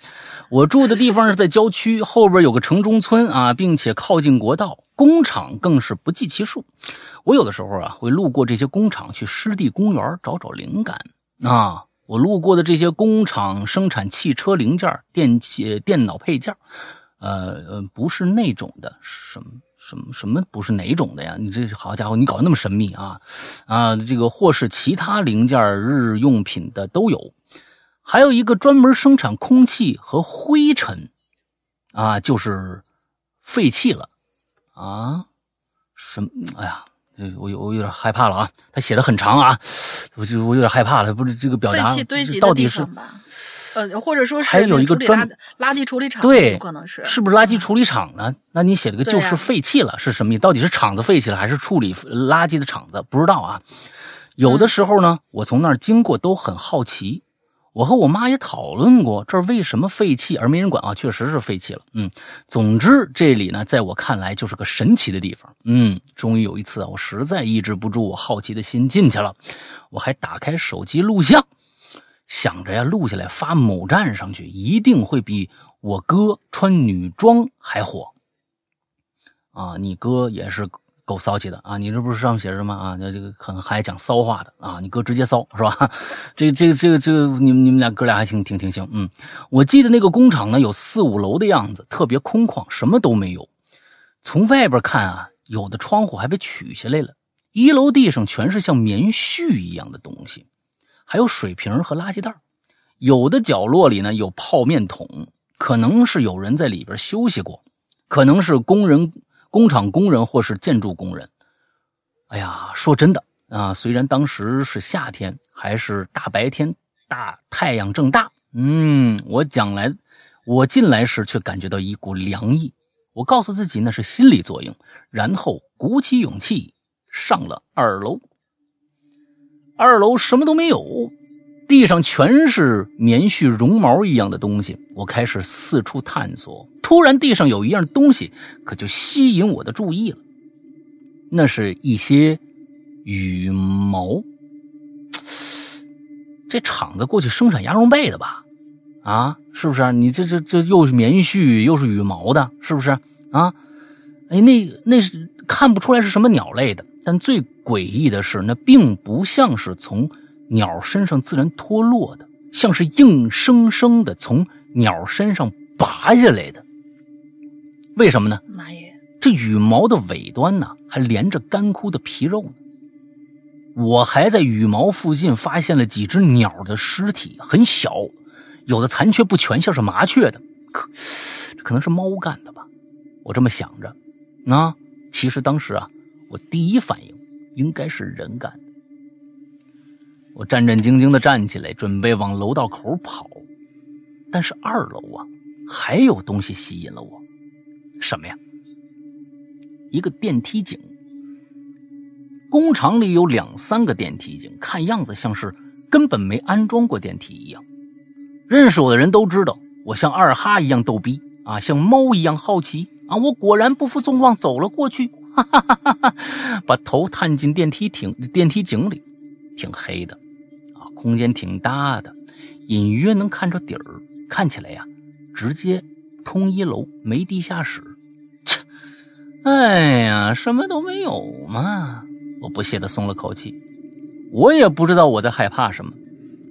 我住的地方是在郊区，后边有个城中村啊，并且靠近国道，工厂更是不计其数。我有的时候啊会路过这些工厂，去湿地公园找找灵感啊。我路过的这些工厂生产汽车零件、电器、电脑配件，呃呃，不是那种的，什么？什么什么不是哪种的呀？你这好家伙，你搞得那么神秘啊啊！这个或是其他零件、日用品的都有，还有一个专门生产空气和灰尘啊，就是废气了啊！什么？哎呀，我有我有点害怕了啊！他写的很长啊，我就我有点害怕了，不是这个表达到底是。呃，或者说是还有一个专垃圾处理厂，对，可能是是不是垃圾处理厂呢？那你写了个就是废弃了，是什么意思？到底是厂子废弃了，还是处理垃圾的厂子？不知道啊。有的时候呢，我从那儿经过都很好奇，我和我妈也讨论过这为什么废弃，而没人管啊，确实是废弃了。嗯，总之这里呢，在我看来就是个神奇的地方。嗯，终于有一次啊，我实在抑制不住我好奇的心进去了，我还打开手机录像，想着呀，录下来发某站上去，一定会比我哥穿女装还火。啊，你哥也是。够骚气的啊！你这不是上面写着吗啊？那这个很还讲骚话的啊！你哥直接骚是吧？这这这这，你们你们俩哥俩还挺挺挺行。嗯，我记得那个工厂呢，有四五楼的样子，特别空旷，什么都没有。从外边看啊，有的窗户还被取下来了。一楼地上全是像棉絮一样的东西，还有水瓶和垃圾袋。有的角落里呢有泡面桶，可能是有人在里边休息过，可能是工人。工厂工人或是建筑工人，哎呀，说真的啊，虽然当时是夏天，还是大白天，大太阳正大，嗯，我讲来，我进来时却感觉到一股凉意。我告诉自己那是心理作用，然后鼓起勇气上了二楼。二楼什么都没有。地上全是棉絮、绒毛一样的东西，我开始四处探索。突然，地上有一样东西，可就吸引我的注意了。那是一些羽毛。这厂子过去生产羊绒被的吧？啊，是不是？你这这这又是棉絮又是羽毛的，是不是？啊？哎，那那是看不出来是什么鸟类的，但最诡异的是，那并不像是从。鸟身上自然脱落的，像是硬生生的从鸟身上拔下来的。为什么呢？妈耶！这羽毛的尾端呢，还连着干枯的皮肉呢。我还在羽毛附近发现了几只鸟的尸体，很小，有的残缺不全，像是麻雀的，可这可能是猫干的吧？我这么想着。啊，其实当时啊，我第一反应应该是人干的。我战战兢兢地站起来，准备往楼道口跑，但是二楼啊，还有东西吸引了我。什么呀？一个电梯井。工厂里有两三个电梯井，看样子像是根本没安装过电梯一样。认识我的人都知道，我像二哈一样逗逼啊，像猫一样好奇啊。我果然不负众望，走了过去，哈哈哈哈哈，把头探进电梯井，电梯井里，挺黑的。啊空间挺大的，隐约能看着底儿，看起来呀，直接通一楼，没地下室。切，哎呀，什么都没有嘛！我不屑的松了口气。我也不知道我在害怕什么。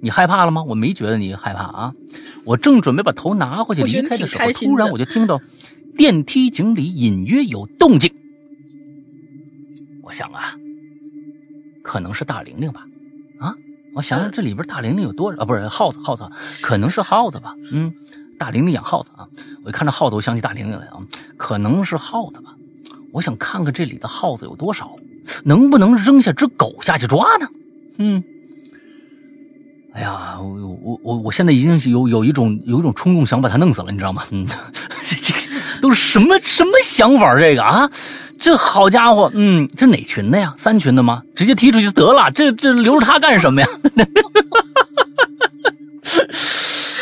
你害怕了吗？我没觉得你害怕啊。我正准备把头拿回去离开的时候，突然我就听到电梯井里隐约有动静。想啊，可能是大玲玲吧。啊我想想，这里边大玲玲有多少啊？不是耗子，耗子可能是耗子吧？嗯，大玲玲养耗子啊。我一看这耗子，我想起大玲玲来啊，可能是耗子吧。我想看看这里的耗子有多少，能不能扔下只狗下去抓呢？嗯，哎呀，我我我我现在已经有有一种有一种冲动想把它弄死了，你知道吗？嗯，这都是什么什么想法？这个啊？这好家伙，嗯，这哪群的呀？三群的吗？直接踢出去得了。这这留着它干什么呀？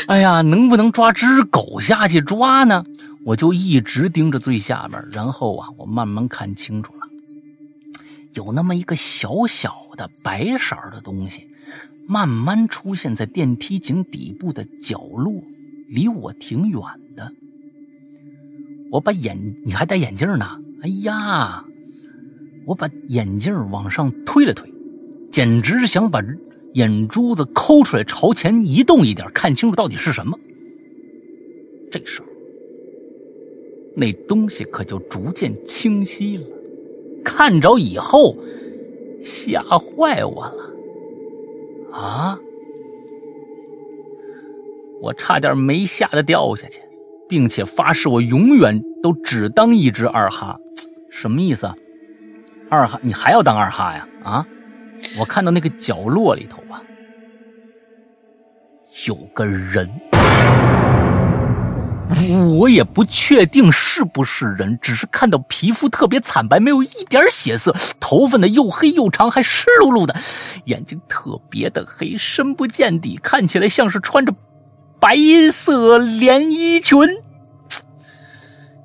哎呀，能不能抓只狗下去抓呢？我就一直盯着最下面，然后啊，我慢慢看清楚了，有那么一个小小的白色的东西，慢慢出现在电梯井底部的角落，离我挺远的。我把眼，你还戴眼镜呢？哎呀！我把眼镜往上推了推，简直想把眼珠子抠出来，朝前移动一点，看清楚到底是什么。这时候，那东西可就逐渐清晰了。看着以后，吓坏我了！啊！我差点没吓得掉下去，并且发誓我永远都只当一只二哈。什么意思啊？二哈，你还要当二哈呀？啊！我看到那个角落里头啊，有个人我也不确定是不是人，只是看到皮肤特别惨白，没有一点血色，头发呢又黑又长，还湿漉漉的，眼睛特别的黑，深不见底，看起来像是穿着白色连衣裙，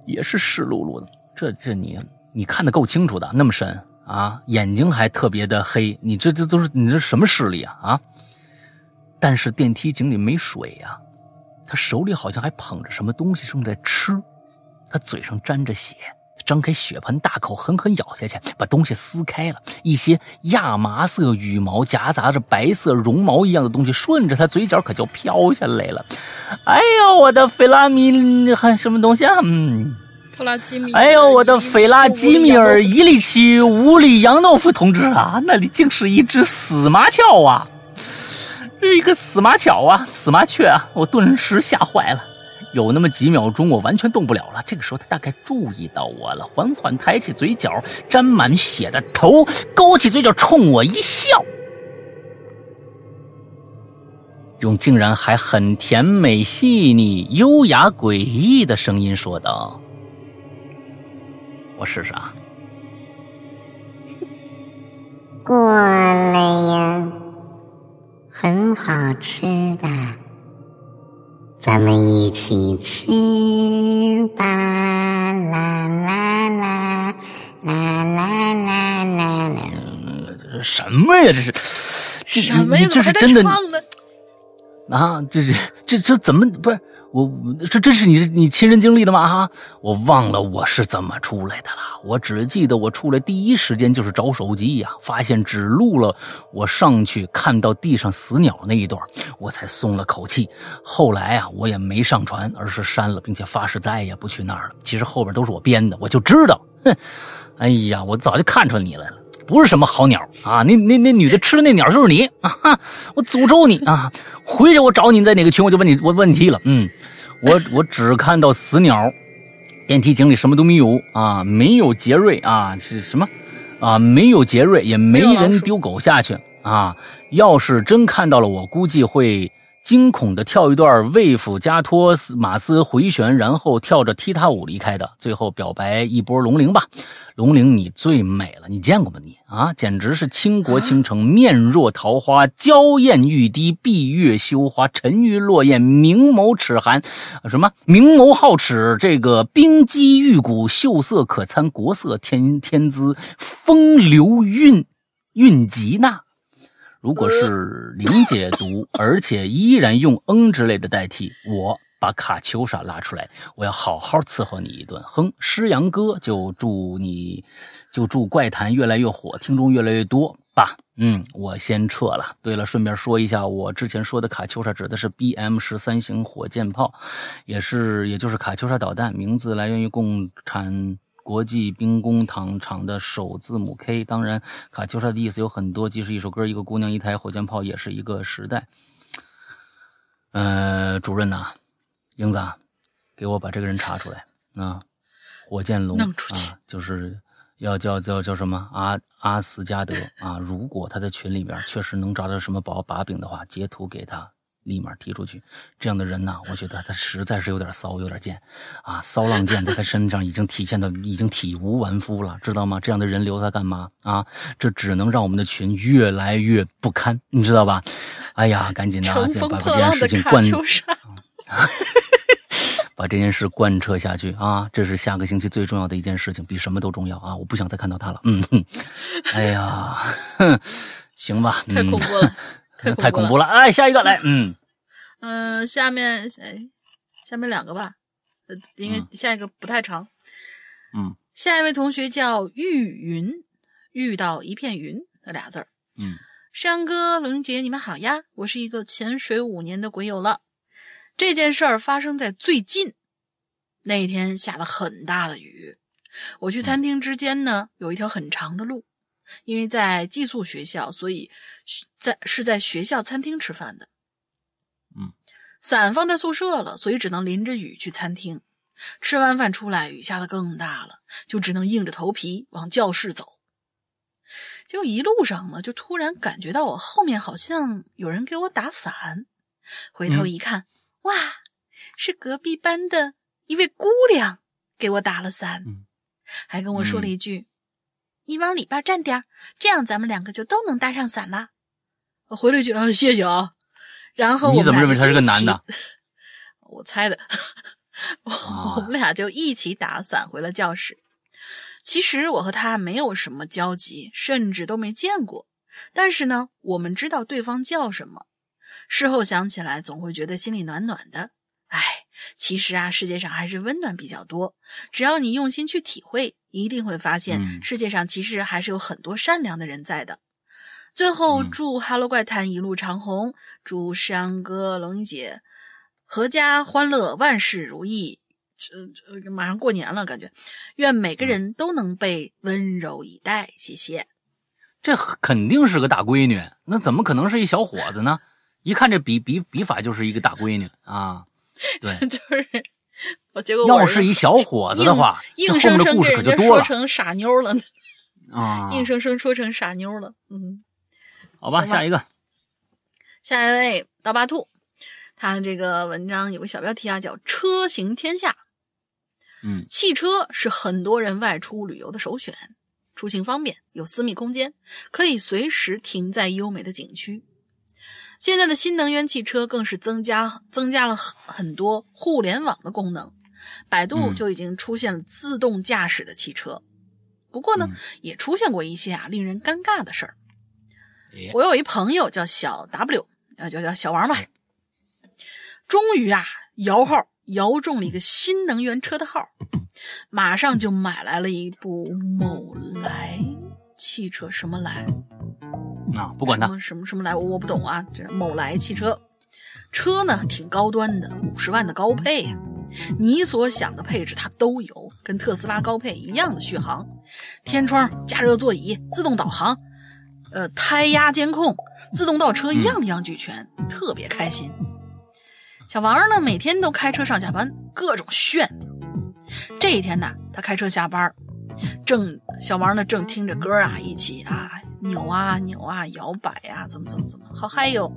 也是湿漉漉的。这这你你看的够清楚的，那么深啊，眼睛还特别的黑，你这这都是你这什么视力啊啊！但是电梯井里没水呀。他手里好像还捧着什么东西，正在吃。他嘴上沾着血，张开血盆大口狠狠咬下去，把东西撕开了。一些亚麻色羽毛夹杂着白色绒毛一样的东西，顺着他嘴角可就飘下来了。哎呦，我的菲拉米还什么东西啊？嗯，弗拉基米。哎呦，我的费拉基米尔伊里奇乌里扬诺夫同志啊，那里竟是一只死麻雀啊！是一个死麻雀啊，死麻雀啊！我顿时吓坏了，有那么几秒钟，我完全动不了了。这个时候，他大概注意到我了，缓缓抬起嘴角沾满血的头，勾起嘴角冲我一笑，用竟然还很甜美、细腻、优雅、诡异的声音说道：“我试试啊，过来呀。”很好吃的，咱们一起吃吧！啦啦啦啦啦啦啦啦！什么呀？这是什么呀？这是真的啊？这是这这怎么不是？我这这是你你亲身经历的吗？哈，我忘了我是怎么出来的了。我只记得我出来第一时间就是找手机呀，发现只录了我上去看到地上死鸟那一段，我才松了口气。后来啊，我也没上传，而是删了，并且发誓再也不去那儿了。其实后边都是我编的，我就知道，哼，哎呀，我早就看出你来了，不是什么好鸟啊！那那那女的吃的那鸟就是你啊！我诅咒你啊！回去我找你在哪个群，我就问你我问题了。嗯。我我只看到死鸟，电梯井里什么都没有啊，没有杰瑞啊，是什么啊？没有杰瑞，也没人丢狗下去啊。要是真看到了，我估计会。惊恐的跳一段魏府加托马斯回旋，然后跳着踢踏舞离开的。最后表白一波龙鳞吧，龙鳞你最美了，你见过吗？你啊，简直是倾国倾城，面若桃花，娇艳欲滴，闭月羞花，沉鱼落雁，明眸齿寒，什么明眸皓齿，这个冰肌玉骨，秀色可餐，国色天天姿，风流韵韵极呐。如果是零解读，而且依然用“嗯”之类的代替，我把卡秋莎拉出来，我要好好伺候你一顿。哼，诗阳哥就祝你，就祝怪谈越来越火，听众越来越多吧。嗯，我先撤了。对了，顺便说一下，我之前说的卡秋莎指的是 BM 十三型火箭炮，也是也就是卡秋莎导弹，名字来源于共产。国际兵工厂厂的首字母 K，当然，卡秋莎的意思有很多，既是一首歌，一个姑娘，一台火箭炮，也是一个时代。呃，主任呐，英子，给我把这个人查出来啊！火箭龙啊，就是要叫叫叫什么阿阿斯加德啊！如果他在群里边确实能找到什么宝把柄的话，截图给他。立马踢出去，这样的人呢，我觉得他实在是有点骚，有点贱，啊，骚浪贱在他身上已经体现的已经体无完肤了，知道吗？这样的人留他干嘛啊？这只能让我们的群越来越不堪，你知道吧？哎呀，赶紧的，把这件事情贯，把这件事贯彻下去啊！这是下个星期最重要的一件事情，比什么都重要啊！我不想再看到他了，嗯，哎呀，哼，行吧，太恐怖了。太恐怖了！哎，下一个来，嗯嗯，下面哎，下面两个吧，呃，因为下一个不太长，嗯，下一位同学叫玉云，遇到一片云那俩字儿，嗯，山哥、龙姐，你们好呀，我是一个潜水五年的鬼友了。这件事儿发生在最近，那天下了很大的雨，我去餐厅之间呢，有一条很长的路。因为在寄宿学校，所以在是在学校餐厅吃饭的。嗯，伞放在宿舍了，所以只能淋着雨去餐厅。吃完饭出来，雨下的更大了，就只能硬着头皮往教室走。结果一路上呢，就突然感觉到我后面好像有人给我打伞。回头一看，哇，是隔壁班的一位姑娘给我打了伞，嗯还跟我说了一句：“你往里边站点儿，这样咱们两个就都能搭上伞了。”我回了一句：“啊，谢谢啊。”然后我们你怎么认为他是个男的？我猜的。我们俩就一起打伞回了教室。其实我和他没有什么交集，甚至都没见过。但是呢，我们知道对方叫什么。事后想起来，总会觉得心里暖暖的。哎，其实啊，世界上还是温暖比较多。只要你用心去体会，一定会发现嗯世界上其实还是有很多善良的人在的。最后，嗯祝《哈喽怪谈》一路长虹，祝山哥、龙一姐阖家欢乐，万事如意。这这马上过年了，感觉愿每个人都能被温柔以待。谢谢。这肯定是个大闺女，那怎么可能是一小伙子呢？一看这笔笔笔法就是一个大闺女啊！对，就是我结果我要是一小伙子的话，硬这后面的故生生给人家说成傻妞了，啊！硬生生说成傻妞了。嗯，好吧，吧下一个，下一位刀疤兔，他的这个文章有个小标题啊，叫“车行天下”。嗯汽车是很多人外出旅游的首选，出行方便，有私密空间，可以随时停在优美的景区。现在的新能源汽车更是增加增加了很很多互联网的功能，百度嗯就已经出现了自动驾驶的汽车。不过呢，嗯也出现过一些啊令人尴尬的事儿。哎我有一朋友叫小 W，呃，叫叫小王吧，终于啊摇号摇中了一个新能源车的号，马上就买来了一部某来汽车，什么来？啊，不管它，什么什么什么来，我我不懂啊。这某来汽车，车呢挺高端的，五十万的高配呀、你所想的配置它都有，跟特斯拉高配一样的续航，天窗、加热座椅、自动导航，呃，胎压监控、自动倒车，样样俱全，特别开心。小王呢，每天都开车上下班，各种炫。这一天呢，他开车下班，正小王呢正听着歌啊，一起啊扭啊扭啊摇摆啊，怎么怎么怎么，好嗨哟！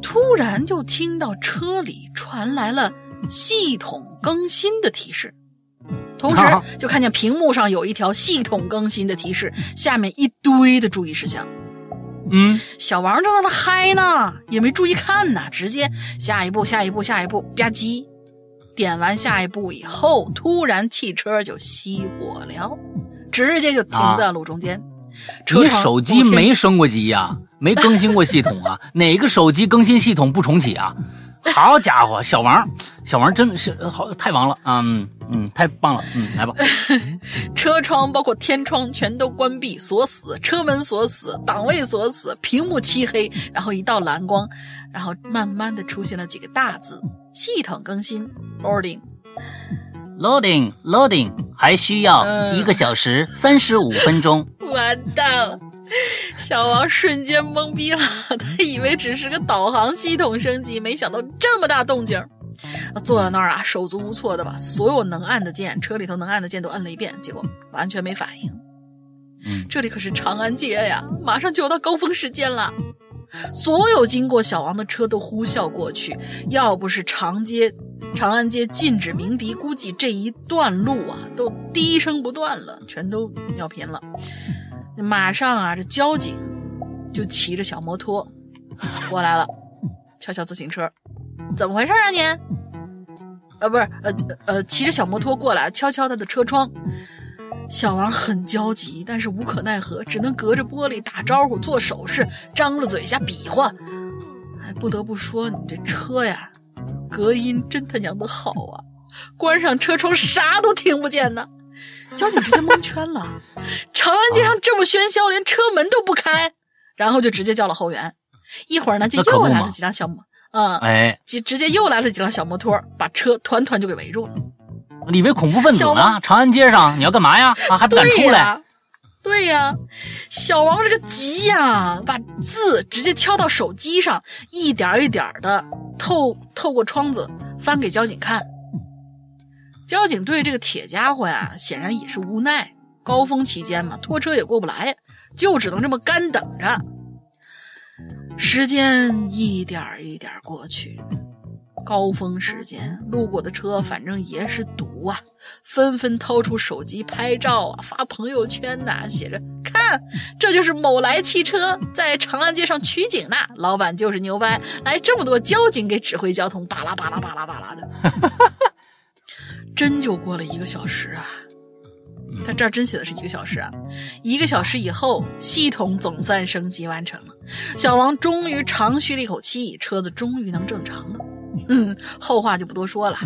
突然就听到车里传来了系统更新的提示，同时啊。就看见屏幕上有一条系统更新的提示，下面一堆的注意事项。嗯，小王正在那嗨呢，也没注意看呢，直接下一步，下一步，下一步，吧唧，点完下一步以后，突然汽车就熄火了，直接就停在路中间。车你手机没升过级呀、没更新过系统啊？哪个手机更新系统不重启啊？好家伙，小王，小王真是呃好太王了啊！嗯嗯，太棒了，嗯，来吧，车窗包括天窗全都关闭锁死，车门锁死，档位锁死，屏幕漆黑，然后一道蓝光，然后慢慢的出现了几个大字：系统更新 loading。Loading loading 还需要嗯一个小时三十五分钟。完蛋了，小王瞬间懵逼了，他以为只是个导航系统升级，没想到这么大动静儿。坐在那儿啊，手足无措的把所有能按的键，车里头能按的键都按了一遍，结果完全没反应。嗯，这里可是长安街呀，马上就要到高峰时间了。所有经过小王的车都呼啸过去，要不是长街、长安街禁止鸣笛，估计这一段路啊都滴声不断了，全都尿频了。马上啊，这交警就骑着小摩托过来了，敲敲自行车，怎么回事啊你？呃，不是，呃呃，骑着小摩托过来，敲敲他的车窗。小王很焦急，但是无可奈何，只能隔着玻璃打招呼、做手势、张了嘴瞎比划。哎，不得不说，你这车呀，隔音真他娘的好啊！关上车窗，啥都听不见呢。交警直接蒙圈了，长安街上这么喧嚣，连车门都不开，然后就直接叫了后援。一会儿呢，就又来了几辆小摩，嗯，哎，直直接又来了几辆小摩托，把车团团就给围住了。你以为恐怖分子呢？长安街上你要干嘛呀？啊，还不敢出来？对呀，小王这个急呀，把字直接敲到手机上，一点一点的透透过窗子翻给交警看。交警对这个铁家伙呀，显然也是无奈。高峰期间嘛，拖车也过不来，就只能这么干等着。时间一点一点过去，高峰时间，路过的车反正也是堵啊，纷纷掏出手机拍照啊，发朋友圈呐，写着看，这就是某来汽车在长安街上取景呢，老板就是牛掰，来这么多交警给指挥交通，巴拉巴拉巴拉巴拉的，真就过了一个小时啊。他这儿真写的是一个小时啊！一个小时以后，系统总算升级完成了，小王终于长吁了一口气，车子终于能正常了。嗯，后话就不多说了。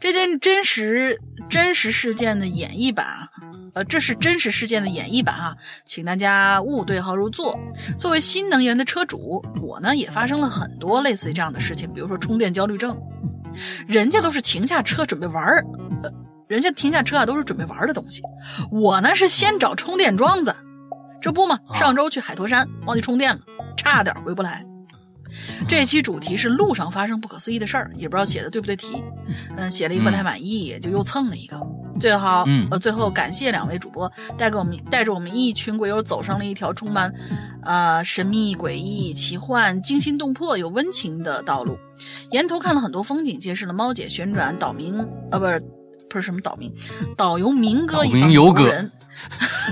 这件真实真实事件的演绎版啊，呃，这是真实事件的演绎版啊，请大家勿对号入座。作为新能源的车主，我呢也发生了很多类似于这样的事情，比如说充电焦虑症，人家都是停下车准备玩儿，呃。人家停下车啊，都是准备玩的东西。我呢是先找充电桩子，这不嘛，上周去海坨山忘记充电了，差点回不来。这期主题是路上发生不可思议的事儿，也不知道写的对不对题。嗯，写了一个不太满意，就又蹭了一个。最好，呃，最后感谢两位主播带给我们带着我们一群鬼友走上了一条充满，呃，神秘诡异、奇幻、惊心动魄又温情的道路。沿途看了很多风景，结识了猫姐旋转岛民，呃，不是。不是什么岛民，导游民哥一帮游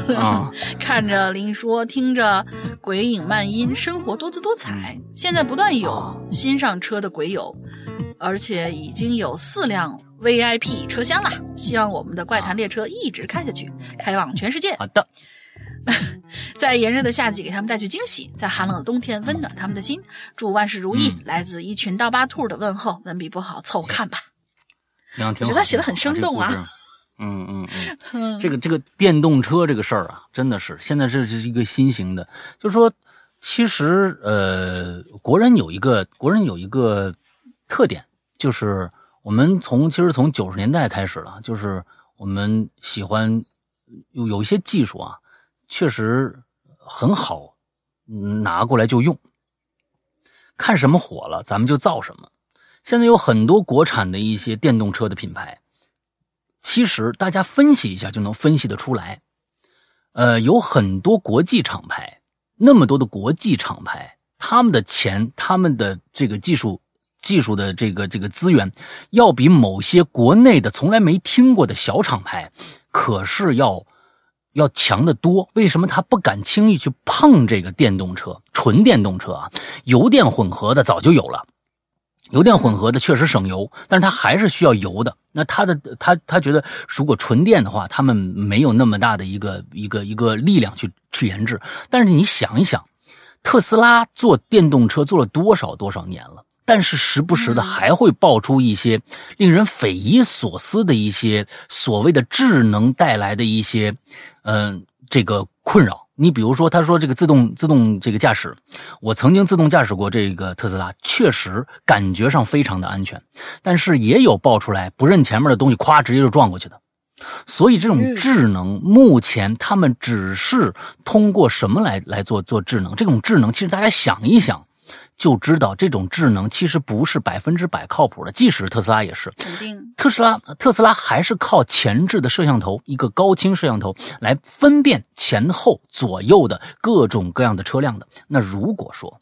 人，看着林说，听着鬼影漫音，生活多姿多彩。现在不断有新上车的鬼友，而且已经有四辆 VIP 车厢了。希望我们的怪谈列车一直开下去，开往全世界。好的，在炎热的夏季给他们带去惊喜，在寒冷的冬天温暖他们的心。祝万事如意。来自一群刀疤兔的问候，文笔不好，凑合看吧。我觉得他写的很生动啊，嗯嗯嗯，这个这个电动车这个事儿啊，真的是现在这是一个新型的，就是说，其实呃，国人有一个国人有一个特点，就是我们从其实从九十年代开始了，就是我们喜欢有有一些技术啊，确实很好，拿过来就用，看什么火了，咱们就造什么。现在有很多国产的一些电动车的品牌，其实大家分析一下就能分析得出来。呃，有很多国际厂牌，那么多的国际厂牌，他们的钱、他们的这个技术、技术的这个这个资源，要比某些国内的从来没听过的小厂牌，可是要要强得多。为什么他不敢轻易去碰这个电动车？纯电动车啊，油电混合的早就有了。油电混合的确实省油，但是它还是需要油的。那他的他他觉得，如果纯电的话，他们没有那么大的一个一个一个力量去去研制。但是你想一想，特斯拉做电动车做了多少多少年了，但是时不时的还会爆出一些令人匪夷所思的一些所谓的智能带来的一些，嗯，这个困扰。你比如说，他说这个自动自动这个驾驶，我曾经自动驾驶过这个特斯拉，确实感觉上非常的安全，但是也有爆出来不认前面的东西，咵直接就撞过去的。所以这种智能，目前他们只是通过什么来来做做智能？这种智能其实大家想一想。就知道这种智能其实不是百分之百靠谱的，即使特斯拉也是。肯定，特斯拉特斯拉还是靠前置的摄像头，一个高清摄像头来分辨前后左右的各种各样的车辆的。那如果说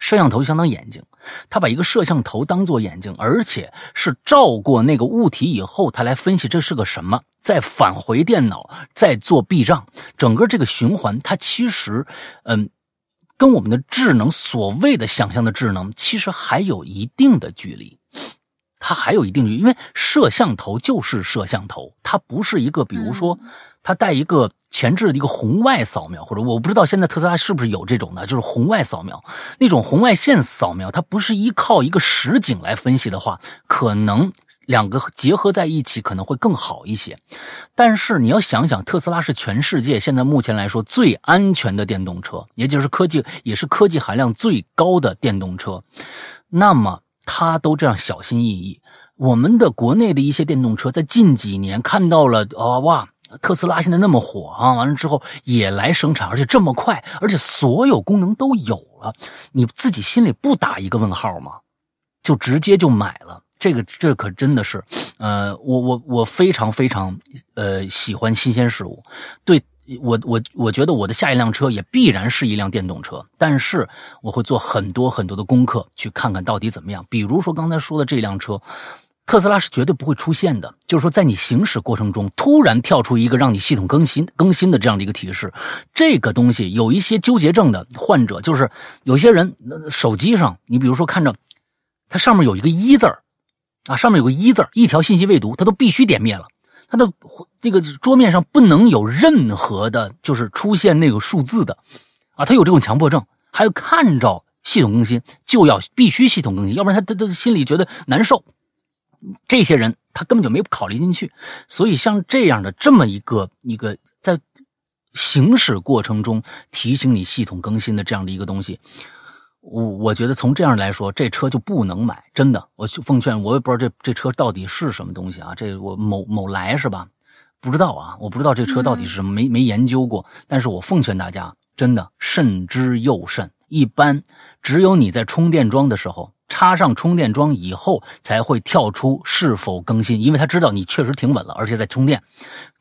摄像头相当眼睛，他把一个摄像头当做眼睛，而且是照过那个物体以后，他来分析这是个什么，再返回电脑，再做避障，整个这个循环，它其实，嗯。跟我们的智能所谓的想象的智能，其实还有一定的距离，它还有一定距离，因为摄像头就是摄像头，它不是一个，比如说，它带一个前置的一个红外扫描，或者我不知道现在特斯拉是不是有这种的，就是红外扫描那种红外线扫描，它不是依靠一个实景来分析的话，可能。两个结合在一起可能会更好一些，但是你要想想，特斯拉是全世界现在目前来说最安全的电动车，也就是科技也是科技含量最高的电动车，那么它都这样小心翼翼。我们的国内的一些电动车在近几年看到了啊哇，特斯拉现在那么火啊，完了之后也来生产，而且这么快，而且所有功能都有了，你自己心里不打一个问号吗？就直接就买了。这个这可真的是，呃，我我我非常非常呃喜欢新鲜事物，对我我我觉得我的下一辆车也必然是一辆电动车，但是我会做很多很多的功课，去看看到底怎么样。比如说刚才说的这辆车，特斯拉是绝对不会出现的。就是说，在你行驶过程中，突然跳出一个让你系统更新更新的这样的一个提示，这个东西有一些纠结症的患者，就是有些人手机上，你比如说看着它上面有一个一字儿啊，上面有个一字，一条信息未读，它都必须点灭了。它的这个桌面上不能有任何的，就是出现那个数字的，啊，他有这种强迫症，还有看着系统更新就要必须系统更新，要不然他他他心里觉得难受。这些人他根本就没考虑进去，所以像这样的这么一个一个在行驶过程中提醒你系统更新的这样的一个东西。我我觉得从这样来说，这车就不能买，真的。我奉劝，我也不知道这这车到底是什么东西啊？这我某某来是吧？不知道啊，我不知道这车到底是什么，没没研究过。但是我奉劝大家，真的慎之又慎。一般只有你在充电桩的时候插上充电桩以后，才会跳出是否更新，因为他知道你确实停稳了，而且在充电，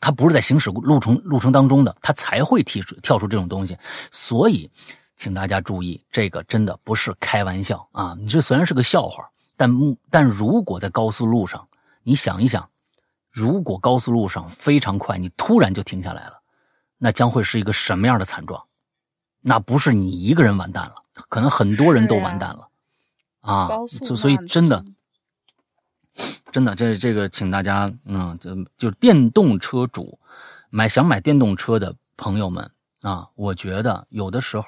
它不是在行驶路程路程当中的，它才会提出跳出这种东西。所以。请大家注意，这个真的不是开玩笑啊！你这虽然是个笑话，但但如果在高速路上，你想一想，如果高速路上非常快，你突然就停下来了，那将会是一个什么样的惨状？那不是你一个人完蛋了，可能很多人都完蛋了啊！所所以真的，真的，这这个，请大家，嗯，就就电动车主买想买电动车的朋友们。啊，我觉得有的时候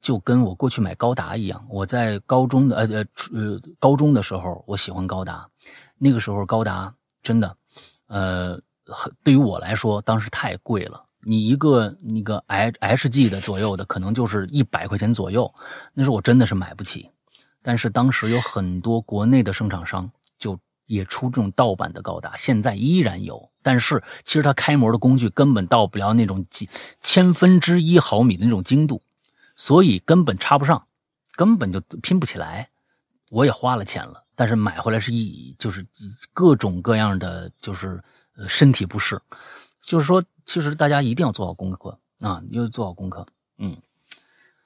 就跟我过去买高达一样。我在高中的呃呃呃高中的时候，我喜欢高达。那个时候高达真的，呃，很对于我来说，当时太贵了。你一个那个 H H G 的左右的，可能就是一百块钱左右。那时候我真的是买不起。但是当时有很多国内的生产商就也出这种盗版的高达，现在依然有。但是其实它开模的工具根本到不了那种几千分之一毫米的那种精度，所以根本插不上，根本就拼不起来。我也花了钱了，但是买回来是一就是各种各样的就是身体不适。就是说，其实大家一定要做好功课啊，要做好功课。嗯，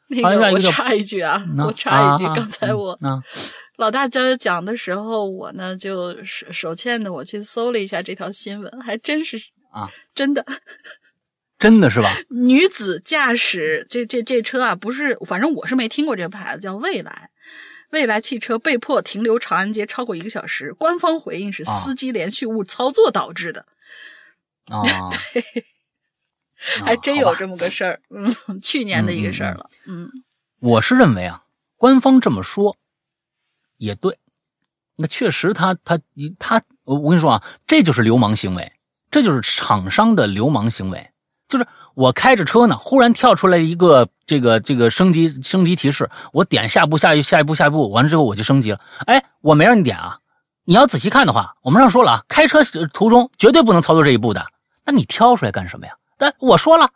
那个我插一句啊，我插一句，刚才我。老大教讲的时候，我呢就手手欠的，我去搜了一下这条新闻，还真是啊，真的，真的是吧？女子驾驶这这这车啊，不是，反正我是没听过这个牌子，叫蔚来，蔚来汽车被迫停留长安街超过一个小时，官方回应是司机连续误操作导致的。啊，对，还真有这么个事儿，嗯，去年的一个事儿了，嗯，我是认为啊，官方这么说。也对，那确实，他他他，我我跟你说啊，这就是流氓行为，这就是厂商的流氓行为。就是我开着车呢，忽然跳出来一个这个这个升级升级提示，我点下步下一下一步下一步，完了之后我就升级了。哎，我没让你点啊，你要仔细看的话，我们上说了啊，开车途中绝对不能操作这一步的。那你挑出来干什么呀？但我说了，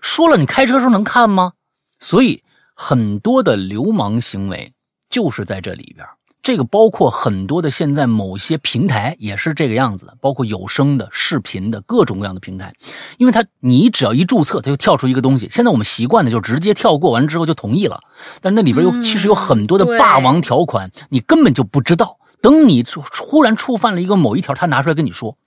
说了，你开车时候能看吗？所以很多的流氓行为。就是在这里边，这个包括很多的现在某些平台也是这个样子的，包括有声的、视频的各种各样的平台，因为它你只要一注册，它就跳出一个东西。现在我们习惯的就直接跳过完之后就同意了，但那里边有其实有很多的霸王条款，你根本就不知道。等你忽然触犯了一个某一条，他拿出来跟你说，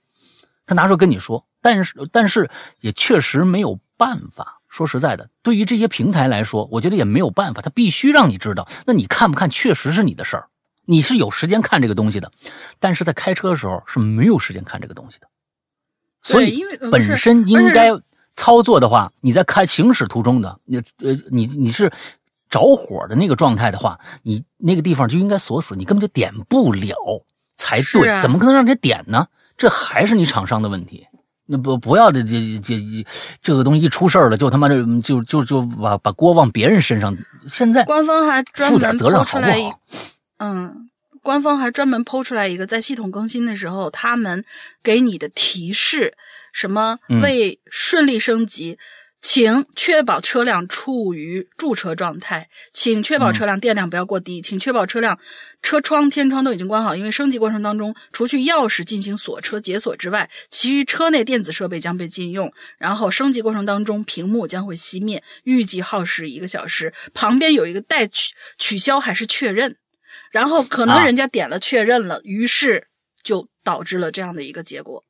他拿出来跟你说，但是但是也确实没有办法。说实在的，对于这些平台来说，我觉得也没有办法，他必须让你知道。那你看不看，确实是你的事儿，你是有时间看这个东西的，但是在开车的时候是没有时间看这个东西的。所以本身应该操作的话，你在开行驶途中的，你呃，你你是着火的那个状态的话，你那个地方就应该锁死，你根本就点不了才对，怎么可能让你点呢？这还是你厂商的问题。那不不要这这这这个东西一出事儿了，就他妈这就就就把把锅往别人身上。现在官方还专门抛出来，嗯，官方还专门抛出来一个，在系统更新的时候，他们给你的提示，什么为顺利升级，请确保车辆处于驻车状态，请确保车辆电量不要过低，请确保车辆车窗、天窗都已经关好，因为升级过程当中，除去钥匙进行锁车解锁之外，其余车内电子设备将被禁用。然后升级过程当中，屏幕将会熄灭，预计耗时一个小时。旁边有一个待取取消还是确认，然后可能人家点了确认了，于是就导致了这样的一个结果。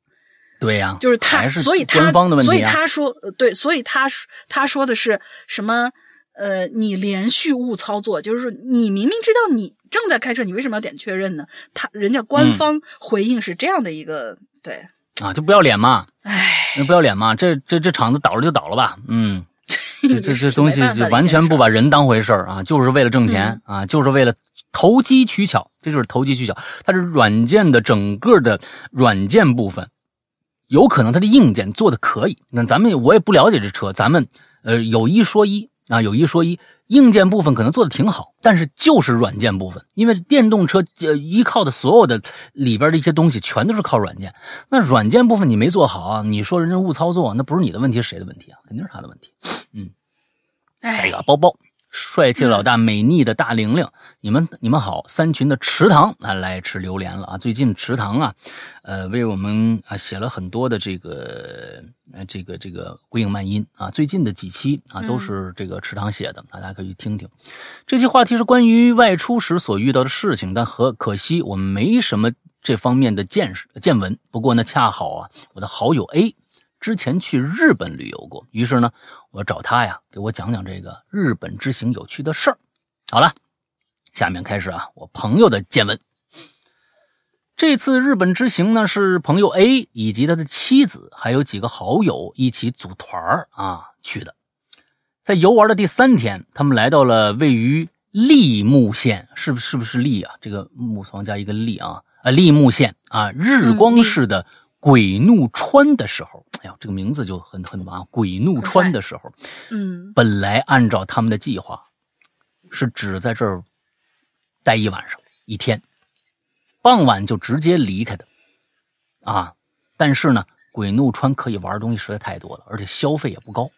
对呀，就是他，是所以他官方的问题啊所以他说，呃对，所以他说他说的是什么？呃，你连续误操作，就是说你明明知道你正在开车，你为什么要点确认呢？他人家嗯官方回应是这样的一个，对，啊，就不要脸嘛，哎，那不要脸嘛，这这这厂子倒了就倒了吧，嗯，这这这东西就完全不把人当回事儿啊，就是为了挣钱嗯啊，就是为了投机取巧，这就是投机取巧。它是软件的整个的软件部分，有可能它的硬件做的可以。那咱们我也不了解这车，咱们呃有一说一啊，有一说一，硬件部分可能做的挺好，但是就是软件部分，因为电动车呃依靠的所有的里边的一些东西全都是靠软件。那软件部分你没做好啊，你说人家误操作，那不是你的问题，是谁的问题啊？肯定是他的问题。下唉一，个包包，帅气的老大，美丽的大玲玲，你们你们好，三群的池塘来来吃榴莲了啊！最近池塘啊，呃，为我们啊写了很多的这个呃这个这个鬼影漫音啊，最近的几期啊都是这个池塘写的，大家可以去听听。这期话题是关于外出时所遇到的事情，但和可惜我们没什么这方面的见识见闻。不过呢，恰好啊，我的好友 A 之前去日本旅游过，于是呢，我找他呀，给我讲讲这个日本之行有趣的事儿。好了，下面开始啊，我朋友的见闻。这次日本之行呢，是朋友 A 以及他的妻子还有几个好友一起组团儿啊去的。在游玩的第三天，他们来到了位于立木县，是不是不是立啊？这个木房加一个立啊，啊立木县啊，日光市的鬼怒川的时候，哎呀，这个名字就很很麻。鬼怒川的时候，嗯本来按照他们的计划，是只在这儿待一晚上一天，傍晚就直接离开的，啊，但是呢，鬼怒川可以玩的东西实在太多了，而且消费也不高。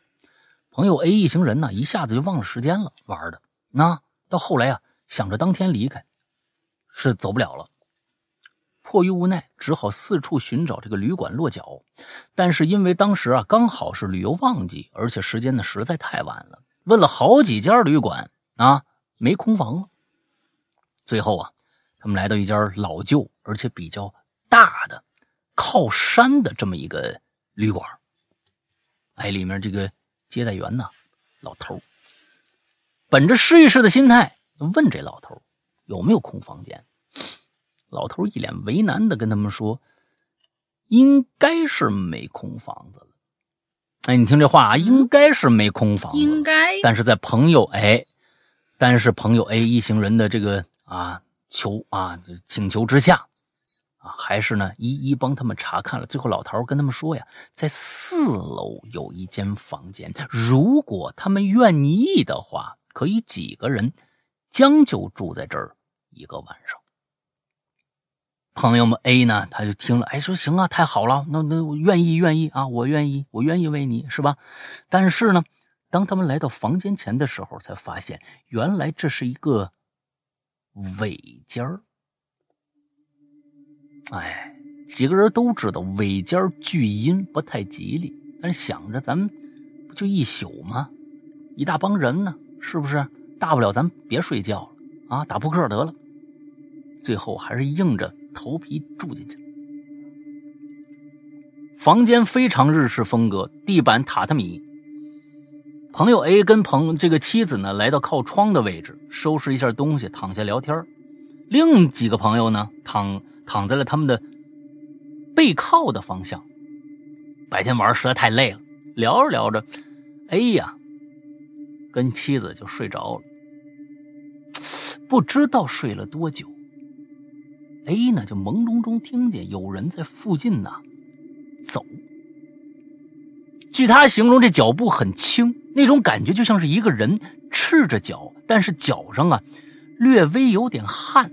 朋友 A 一行人呢，一下子就忘了时间了，玩的。那到后来啊，想着当天离开，是走不了了。迫于无奈，只好四处寻找这个旅馆落脚。但是因为当时啊刚好是旅游旺季，而且时间呢实在太晚了，问了好几家旅馆啊，没空房了。最后啊，他们来到一家老旧而且比较大的、靠山的这么一个旅馆。哎，里面这个接待员呢，老头本着试一试的心态，问这老头有没有空房间。老头一脸为难的跟他们说：“应该是没空房子了。”哎，你听这话啊，应该是没空房子。应该但是在朋友哎，但是朋友 A 一行人的这个啊求啊请求之下啊，还是呢一一帮他们查看了。最后老头跟他们说呀，在四楼有一间房间，如果他们愿意的话，可以几个人将就住在这儿一个晚上。朋友们 A 呢，他就听了，哎，说行啊，太好了，那那我愿意愿意啊，我愿意，我愿意为你是吧？但是呢，当他们来到房间前的时候，才发现原来这是一个尾尖儿。哎，几个人都知道尾尖儿聚阴不太吉利，但是想着咱们不就一宿吗？一大帮人呢，是不是？大不了咱别睡觉了啊，打扑克得了。最后还是硬着头皮住进去了。房间非常日式风格，地板榻榻米。朋友 A 跟朋这个妻子呢，来到靠窗的位置，收拾一下东西，躺下聊天。另几个朋友呢，躺躺在了他们的背靠的方向。白天玩实在太累了，聊着聊着，A 呀，跟妻子就睡着了。不知道睡了多久，A 呢就朦胧中听见有人在附近呢走。据他形容，这脚步很轻，那种感觉就像是一个人赤着脚，但是脚上啊略微有点汗，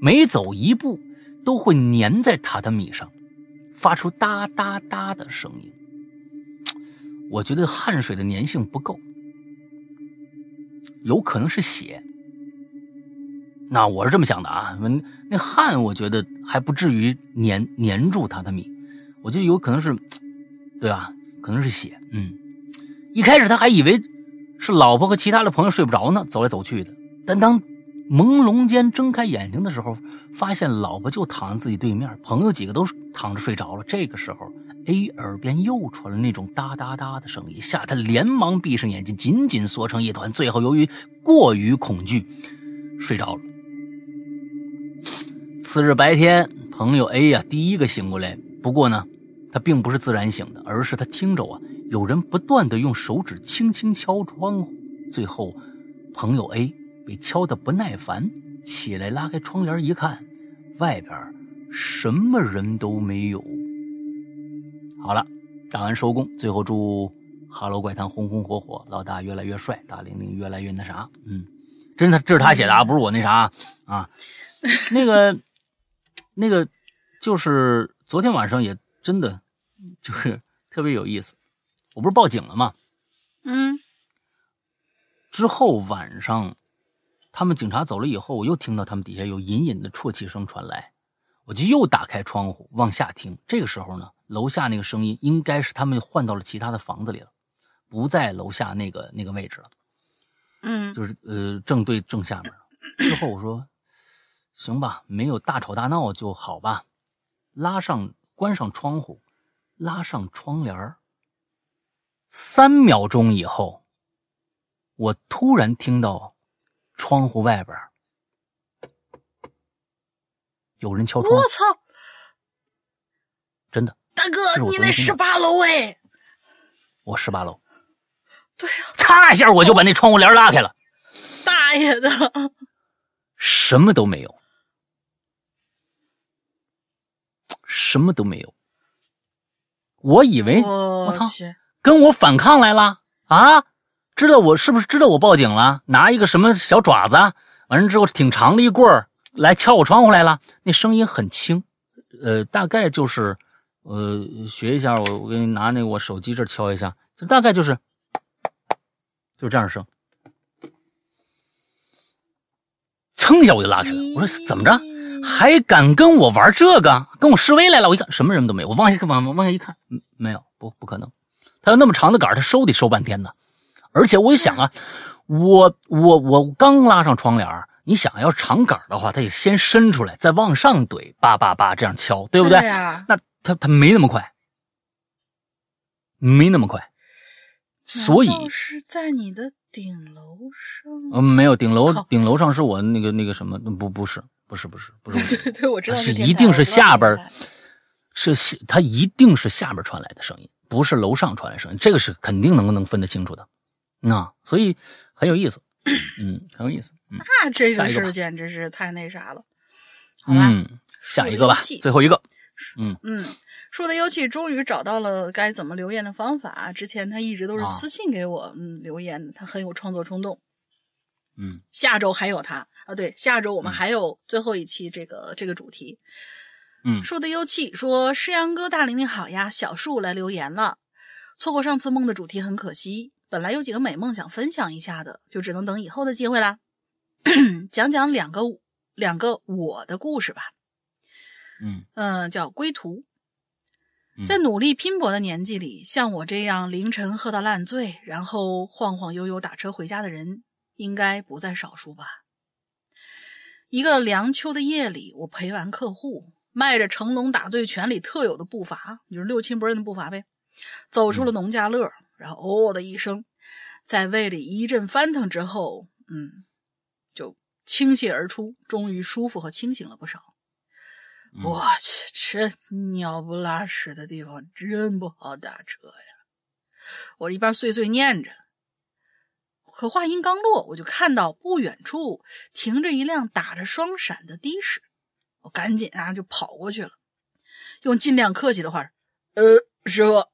每走一步都会粘在榻榻米上，发出哒哒哒的声音。我觉得汗水的粘性不够，有可能是血。那我是这么想的啊，那汗我觉得还不至于粘粘住他的米，我觉得有可能是，对吧？可能是血。嗯，一开始他还以为是老婆和其他的朋友睡不着呢，走来走去的。但当朦胧间睁开眼睛的时候，发现老婆就躺在自己对面，朋友几个都躺着睡着了。这个时候，A 耳边又传来那种哒哒哒的声音，吓他连忙闭上眼睛，紧紧缩成一团。最后由于过于恐惧，睡着了。次日白天，朋友 A 呀第一个醒过来。不过呢，他并不是自然醒的，而是他听着啊有人不断的用手指轻轻敲窗户。最后，朋友 A 被敲得不耐烦，起来拉开窗帘一看，外边什么人都没有。好了，打完收工。最后祝《哈喽怪谈》红红火火，老大越来越帅，大玲玲越来越那啥。嗯，真的，这是他写的啊，不是我那啥啊，那个。那个就是昨天晚上也真的就是特别有意思，我不是报警了吗？嗯。之后晚上他们警察走了以后，我又听到他们底下有隐隐的啜泣声传来，我就又打开窗户往下听。这个时候呢，楼下那个声音应该是他们换到了其他的房子里了，不在楼下那个那个位置了。嗯。就是呃正对正下面。之后我说。行吧，没有大吵大闹就好吧。拉上，关上窗户，拉上窗帘三秒钟以后，我突然听到窗户外边有人敲窗。我操！真的，大哥，你那十八楼哎？我十八楼。对呀。擦一下，我就把那窗户帘拉开了。大爷的！什么都没有。什么都没有，我以为我操，跟我反抗来了啊！知道我是不是知道我报警了？拿一个什么小爪子，完了之后挺长的一棍儿来敲我窗户来了。那声音很轻，呃，大概就是呃，学一下，我我给你拿那个我手机这敲一下，就大概就是就这样声。蹭一下我就拉开了，我说怎么着？还敢跟我玩这个？跟我示威来了！我一看，什么人都没有。我往下往往下一看，没有，不不可能。他有那么长的杆他收得收半天呢。而且我一想啊，我我我刚拉上窗帘你想要长杆的话，他得先伸出来，再往上怼，叭叭叭这样敲，对不对？那他他没那么快，没那么快。所以是在你的顶楼上？嗯，没有，顶楼顶楼上是我那个那个什么？不不是。不是不是不是，对对，我知道是一定是下边，是下，它一定是下边传来的声音，不是楼上传来声音，这个是肯定能能分得清楚的，那所以很有意思，嗯，很有意思。那这个事简直是太那啥了，嗯，下一个吧，最后一个，嗯嗯，树的幽气终于找到了该怎么留言的方法，之前他一直都是私信给我嗯留言的，他很有创作冲动。嗯，下周还有他啊，对，下周我们还有最后一期这个这个主题。嗯，树的幽气说：“诗阳哥，大玲玲好呀，小树来留言了，错过上次梦的主题很可惜，本来有几个美梦想分享一下的，就只能等以后的机会啦。讲讲两个两个我的故事吧。嗯嗯，叫归途，在努力拼搏的年纪里，像我这样凌晨喝到烂醉，然后晃晃悠悠打车回家的人。”应该不在少数吧。一个凉秋的夜里，我陪完客户，迈着成龙打醉拳里特有的步伐，就是六亲不认的步伐呗，走出了农家乐，然后哦的一声，在胃里一阵翻腾之后，嗯，就倾泻而出，终于舒服和清醒了不少。我去，这鸟不拉屎的地方真不好打车呀！我一边碎碎念着。可话音刚落，我就看到不远处停着一辆打着双闪的的士，我赶紧啊就跑过去了，用尽量客气的话：“呃，师傅，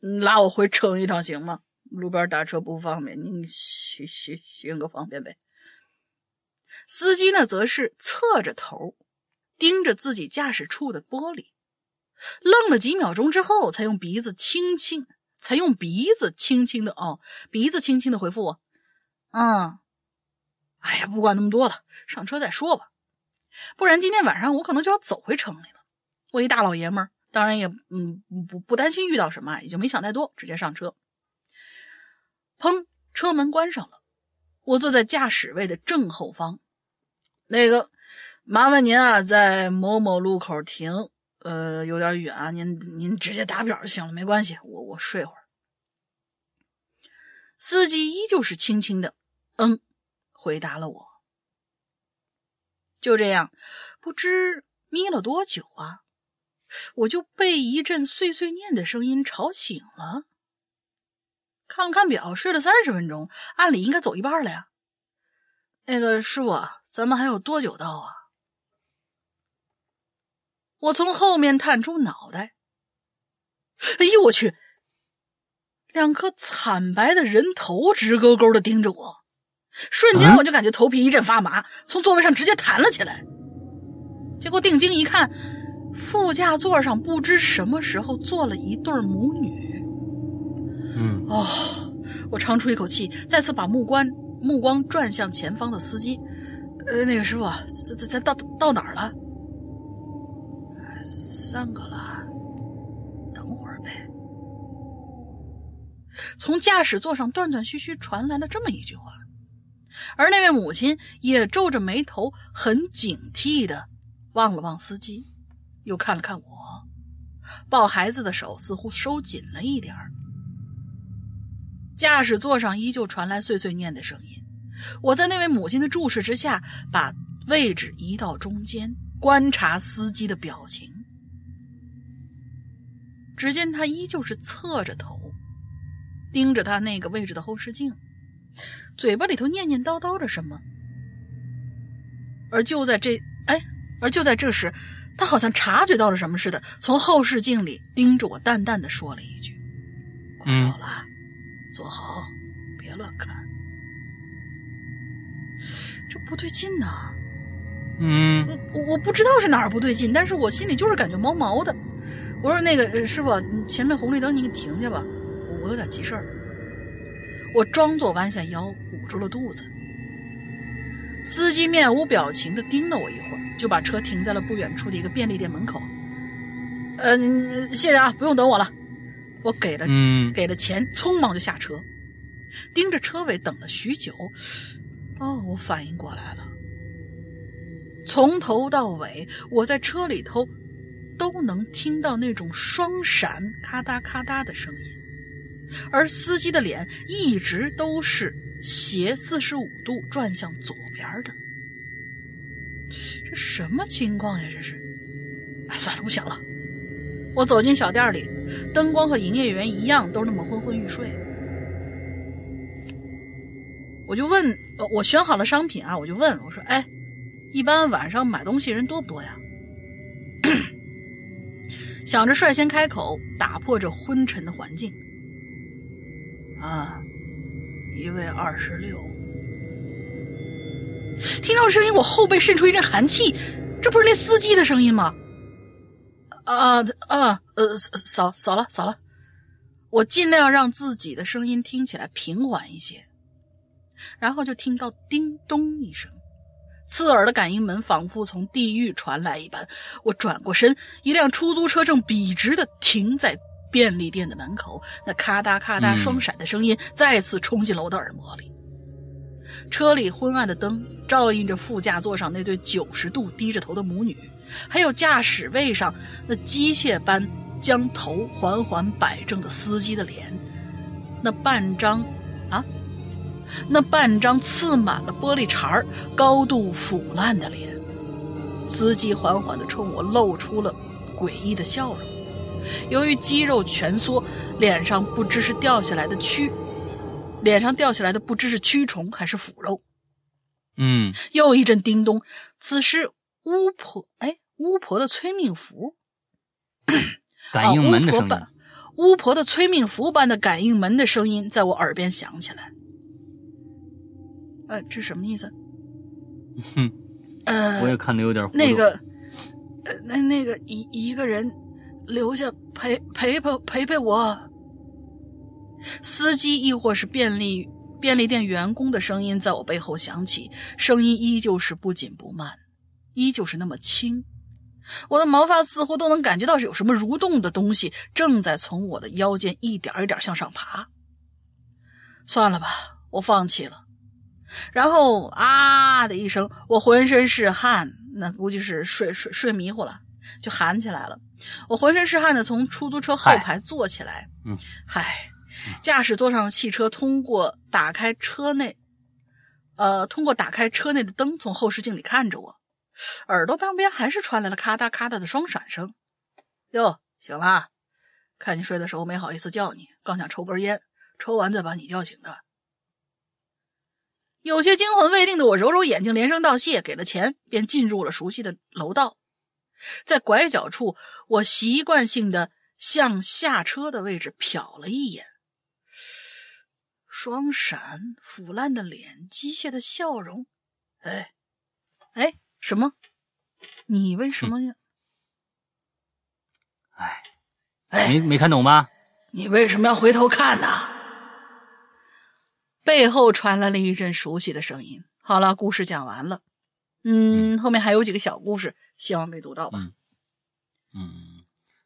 你拉我回城一趟行吗？路边打车不方便，您寻寻寻个方便呗。”司机呢，则是侧着头盯着自己驾驶处的玻璃，愣了几秒钟之后，才用鼻子轻轻。才用鼻子轻轻的哦，鼻子轻轻的回复我：“嗯，哎呀，不管那么多了，上车再说吧。不然今天晚上我可能就要走回城里了。我一大老爷们儿，当然也嗯不不担心遇到什么，也就没想太多，直接上车。砰，车门关上了，我坐在驾驶位的正后方。那个，麻烦您啊，在某某路口停。”呃，有点远啊，您您直接打表就行了，没关系，我我睡会儿。司机依旧是轻轻的，嗯，回答了我。就这样，不知眯了多久啊，我就被一阵碎碎念的声音吵醒了。看了看表，睡了三十分钟，按理应该走一半了呀。那个师傅，咱们还有多久到啊？我从后面探出脑袋，哎呦我去！两颗惨白的人头直勾勾的盯着我，瞬间我就感觉头皮一阵发麻，从座位上直接弹了起来。结果定睛一看，副驾座上不知什么时候坐了一对母女。嗯，哦，我长出一口气，再次把目光目光转向前方的司机。呃，那个师傅，咱咱咱到到哪儿了？三个了，等会儿呗。从驾驶座上断断续续传来了这么一句话，而那位母亲也皱着眉头，很警惕的望了望司机，又看了看我，抱孩子的手似乎收紧了一点儿。驾驶座上依旧传来碎碎念的声音。我在那位母亲的注视之下，把位置移到中间，观察司机的表情。只见他依旧是侧着头，盯着他那个位置的后视镜，嘴巴里头念念叨叨着什么。而就在这哎，而就在这时，他好像察觉到了什么似的，从后视镜里盯着我，淡淡的说了一句：“快到了，坐好，别乱看。”这不对劲呐！嗯，我我不知道是哪儿不对劲，但是我心里就是感觉毛毛的。我说：“那个师傅，你前面红绿灯，你给停下吧，我我有点急事儿。”我装作弯下腰，捂住了肚子。司机面无表情的盯了我一会儿，就把车停在了不远处的一个便利店门口。呃，谢谢啊，不用等我了。我给了，嗯，给了钱，匆忙就下车，盯着车尾等了许久。哦，我反应过来了，从头到尾，我在车里头。都能听到那种双闪咔嗒咔嗒的声音，而司机的脸一直都是斜四十五度转向左边的。这什么情况呀？这是？哎，算了，不想了。我走进小店里，灯光和营业员一样，都那么昏昏欲睡。我就问，我选好了商品啊，我就问我说：“哎，一般晚上买东西人多不多呀？” 想着率先开口，打破这昏沉的环境。啊，一位二十六。听到声音，我后背渗出一阵寒气，这不是那司机的声音吗？啊啊呃，扫扫了扫了，我尽量让自己的声音听起来平缓一些，然后就听到叮咚一声。刺耳的感应门仿佛从地狱传来一般，我转过身，一辆出租车正笔直的停在便利店的门口，那咔嗒咔嗒双闪的声音再次冲进了我的耳膜里。车里昏暗的灯照映着副驾座上那对九十度低着头的母女，还有驾驶位上那机械般将头缓缓摆正的司机的脸，那半张，啊。那半张刺满了玻璃碴儿、高度腐烂的脸，司机缓缓地冲我露出了诡异的笑容。由于肌肉蜷缩，脸上不知是掉下来的蛆，脸上掉下来的不知是蛆虫还是腐肉。嗯，又一阵叮咚，此时巫婆，哎，巫婆的催命符，感应门的声音，巫婆的催命符般的感应门的声音在我耳边响起来。呃，这什么意思？哼，呃，我也看的有点那个，呃，那那个一一个人留下陪陪陪陪陪我。司机亦或是便利便利店员工的声音在我背后响起，声音依旧是不紧不慢，依旧是那么轻。我的毛发似乎都能感觉到是有什么蠕动的东西正在从我的腰间一点一点向上爬。算了吧，我放弃了。然后啊的一声，我浑身是汗，那估计是睡睡睡迷糊了，就喊起来了。我浑身是汗的从出租车后排坐起来，嗯，嗨，驾驶座上的汽车通过打开车内，呃，通过打开车内的灯，从后视镜里看着我。耳朵旁边还是传来了咔嗒咔嗒的双闪声。哟，醒了！看你睡的时候没好意思叫你，刚想抽根烟，抽完再把你叫醒的。有些惊魂未定的我揉揉眼睛，连声道谢，给了钱，便进入了熟悉的楼道。在拐角处，我习惯性的向下车的位置瞟了一眼。双闪、腐烂的脸、机械的笑容。哎，哎。什么？你为什么呀？哎，哎，没没看懂吗？你为什么要回头看呢？背后传来了一阵熟悉的声音。好了，故事讲完了。嗯，后面还有几个小故事，希望被读到吧。嗯，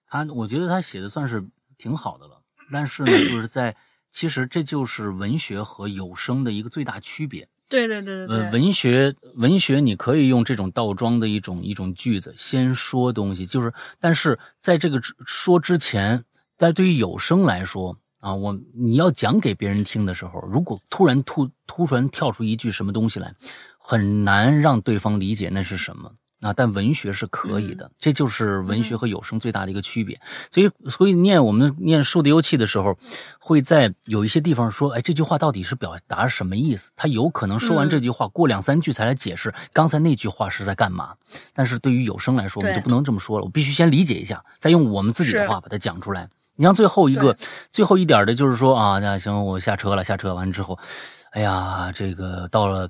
他我觉得他写的算是挺好的了，但是呢，就是在其实这就是文学和有声的一个最大区别。对对对对对，文学文学你可以用这种倒装的一种一种句子先说东西，就是但是在这个说之前，但对于有声来说啊，我你要讲给别人听的时候，如果突然突突然跳出一句什么东西来，很难让对方理解那是什么。啊，但文学是可以的，这就是文学和有声最大的一个区别。所以，所以念我们念《树的幽气》的时候，会在有一些地方说：“哎，这句话到底是表达什么意思？”他有可能说完这句话，过两三句才来解释刚才那句话是在干嘛。但是对于有声来说，我们就不能这么说了，我必须先理解一下，再用我们自己的话把它讲出来。你像最后一个，最后一点的就是说啊，那行，我下车了，下车完之后，哎呀，这个到了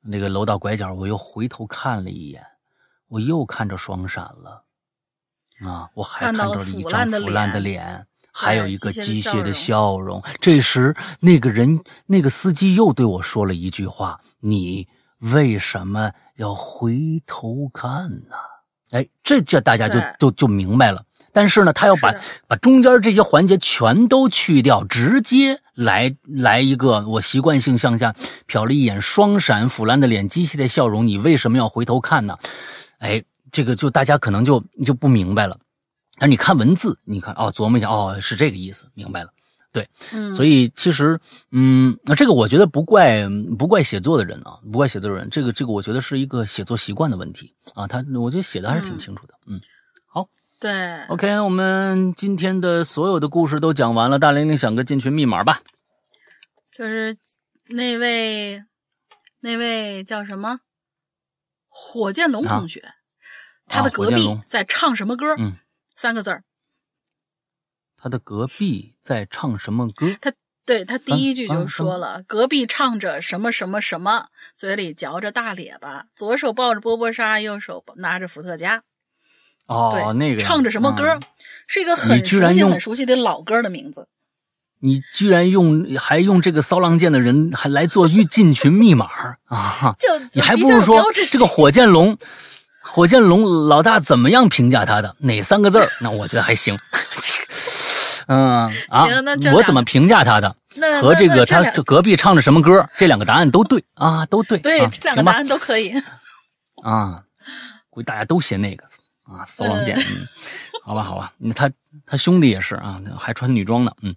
那个楼道拐角，我又回头看了一眼。我又看着双闪了，啊！我还看到了一张腐烂的脸，还有一个机械的笑容。这时，那个人，那个司机又对我说了一句话：“你为什么要回头看呢？”哎，这这大家就就就明白了。但是呢，他要把把中间这些环节全都去掉，直接来来一个我习惯性向下瞟了一眼，双闪腐烂的脸，机械的笑容。你为什么要回头看呢？哎，这个就大家可能就就不明白了。但你看文字，你看哦，琢磨一下，哦，是这个意思，明白了。对，嗯，所以其实，嗯，那这个我觉得不怪不怪写作的人啊，不怪写作的人，这个这个我觉得是一个写作习惯的问题啊。他我觉得写的还是挺清楚的。对，OK，我们今天的所有的故事都讲完了。大玲玲想个进群密码吧。就是那位那位叫什么？火箭龙同学，他的隔壁在唱什么歌？嗯，三个字儿。他的隔壁在唱什么歌？他对他第一句就说了：“隔壁唱着什么什么什么，嘴里嚼着大咧巴，左手抱着波波沙，右手拿着伏特加。”哦，那个唱着什么歌？是一个很熟悉、很熟悉的老歌的名字。你居然用还用这个骚浪贱的人还来做进进群密码啊！就你还不如说这个火箭龙，火箭龙老大怎么样评价他的哪三个字那我觉得还行。嗯啊，我怎么评价他的？和这个他隔壁唱的什么歌？这两个答案都对啊，都对。对，这两个答案都可以。啊，估计大家都写那个啊，骚浪贱。好吧，好吧，他他兄弟也是啊，还穿女装呢。嗯。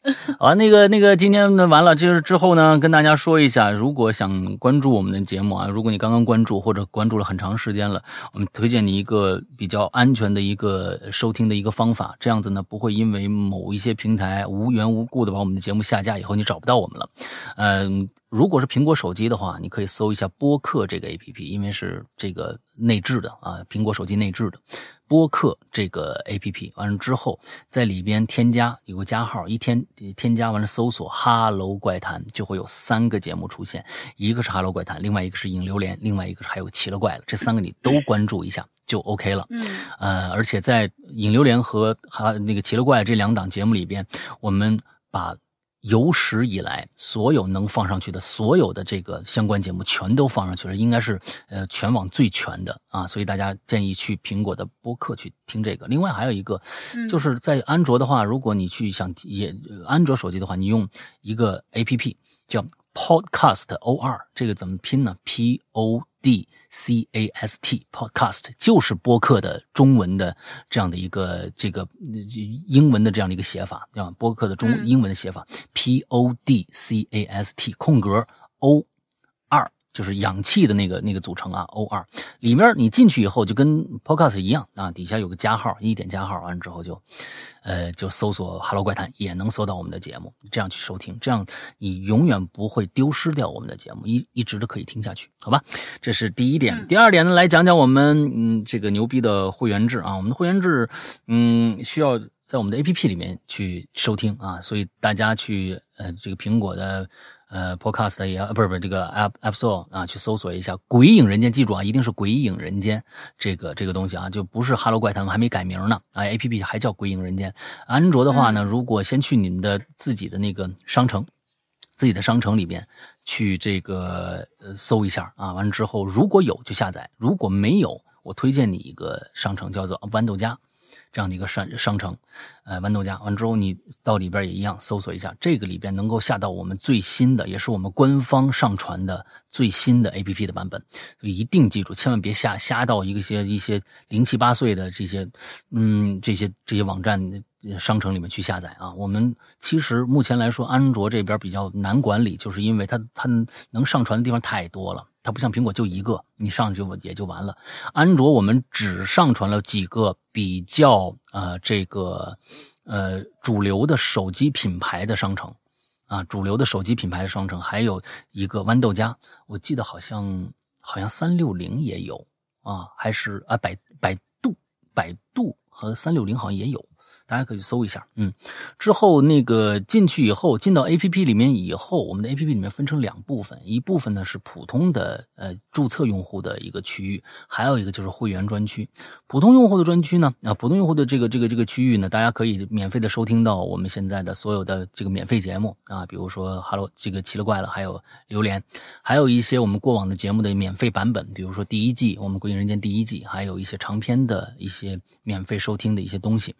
好，那个那个，今天呢完了，就是之后呢，跟大家说一下，如果想关注我们的节目啊，如果你刚刚关注或者关注了很长时间了，我们推荐你一个比较安全的一个收听的一个方法，这样子呢不会因为某一些平台无缘无故的把我们的节目下架以后你找不到我们了。嗯，如果是苹果手机的话，你可以搜一下播客这个 APP，因为是这个内置的啊，苹果手机内置的。播客这个 A P P 完了之后，在里边添加有个加号，一添添加完了搜索“哈喽怪谈”，就会有三个节目出现，一个是“哈喽怪谈”，另外一个是“影流连”，另外一个是还有“奇了怪了”，这三个你都关注一下就 O K 了。嗯，呃，而且在“影流连”和哈那个“奇了怪”这两档节目里边，我们把有史以来所有能放上去的所有的这个相关节目全都放上去了，应该是呃全网最全的啊，所以大家建议去苹果的播客去听这个。另外还有一个，就是在安卓的话，如果你去想也安卓手机的话，你用一个 A P P 叫 Podcast O R，这个怎么拼呢？P O D C A S T Podcast 就是播客的中文的这样的一个这个英文的这样的一个写法，对吧？播客的中英文的写法 P O D C A S T 空格 O 二。就是氧气的那个那个组成啊，O 二里面你进去以后就跟 Podcast 一样啊，底下有个加号，一点加号完之后就，呃，就搜索 “Hello 怪谈”也能搜到我们的节目，这样去收听，这样你永远不会丢失掉我们的节目，一一直都可以听下去，好吧？这是第一点。第二点呢，来讲讲我们嗯这个牛逼的会员制啊，我们的会员制嗯需要在我们的 APP 里面去收听啊，所以大家去呃这个苹果的。呃，Podcast 也不是不是这个 App App Store 啊，去搜索一下《鬼影人间》，记住啊，一定是《鬼影人间》这个这个东西啊，就不是 Hello 怪谈，还没改名呢啊，APP 还叫《鬼影人间》。安卓的话呢，如果先去你们的自己的那个商城，自己的商城里边去这个呃搜一下啊，完了之后如果有就下载，如果没有，我推荐你一个商城叫做豌豆荚。这样的一个商商城，呃，豌豆荚完之后，你到里边也一样搜索一下，这个里边能够下到我们最新的，也是我们官方上传的最新的 A P P 的版本，所以一定记住，千万别下下到一些一些零七八碎的这些，嗯，这些这些网站商城里面去下载啊。我们其实目前来说，安卓这边比较难管理，就是因为它它能上传的地方太多了。它不像苹果就一个，你上去就也就完了。安卓我们只上传了几个比较呃这个呃主流的手机品牌的商城啊，主流的手机品牌的商城，还有一个豌豆荚，我记得好像好像三六零也有啊，还是啊百百度百度和三六零好像也有。大家可以搜一下，嗯，之后那个进去以后，进到 A P P 里面以后，我们的 A P P 里面分成两部分，一部分呢是普通的呃注册用户的一个区域，还有一个就是会员专区。普通用户的专区呢，啊，普通用户的这个这个这个区域呢，大家可以免费的收听到我们现在的所有的这个免费节目啊，比如说 Hello 这个奇了怪了，还有榴莲，还有一些我们过往的节目的免费版本，比如说第一季我们《归隐人间》第一季，还有一些长篇的一些免费收听的一些东西。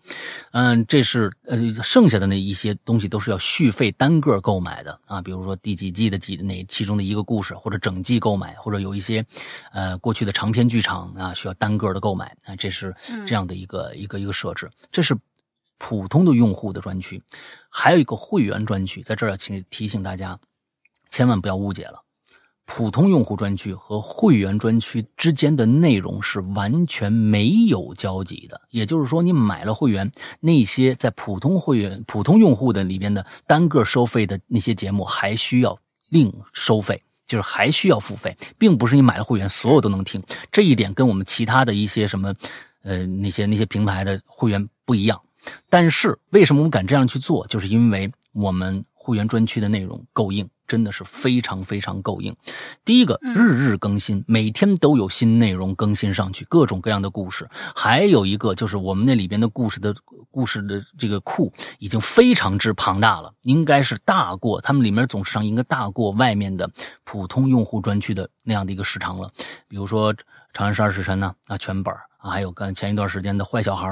嗯，这是呃，剩下的那一些东西都是要续费单个购买的啊，比如说第几季的几哪其中的一个故事，或者整季购买，或者有一些呃过去的长篇剧场啊，需要单个的购买啊，这是这样的一个一个一个设置。这是普通的用户的专区，还有一个会员专区，在这儿要请提醒大家，千万不要误解了。普通用户专区和会员专区之间的内容是完全没有交集的，也就是说，你买了会员，那些在普通会员、普通用户的里边的单个收费的那些节目，还需要另收费，就是还需要付费，并不是你买了会员所有都能听。这一点跟我们其他的一些什么，呃，那些那些平台的会员不一样。但是为什么我们敢这样去做？就是因为我们会员专区的内容够硬。真的是非常非常够硬。第一个，日日更新，每天都有新内容更新上去，各种各样的故事。还有一个就是我们那里边的故事的故事的这个库已经非常之庞大了，应该是大过他们里面总时长应该大过外面的普通用户专区的那样的一个时长了。比如说《长安十二时辰》呢，啊全本啊，还有跟前一段时间的《坏小孩》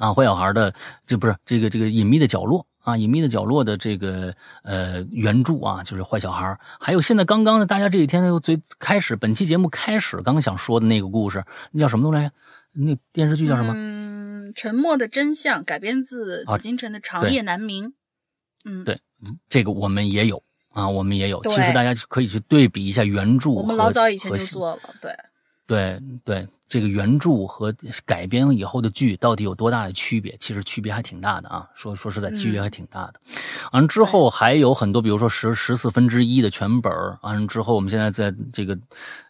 啊，《坏小孩》的这不是这个这个隐秘的角落。啊，隐秘的角落的这个呃原著啊，就是坏小孩还有现在刚刚的，大家这几天又最开始本期节目开始刚刚想说的那个故事，那叫什么东西？那电视剧叫什么？嗯，沉默的真相改编自紫禁城的长夜难明。嗯，对，这个我们也有啊，我们也有。其实大家可以去对比一下原著。我们老早以前就做了，对。对对。这个原著和改编以后的剧到底有多大的区别？其实区别还挺大的啊！说说实在，区别还挺大的。完了之后还有很多，比如说十十四分之一的全本完了之后，我们现在在这个，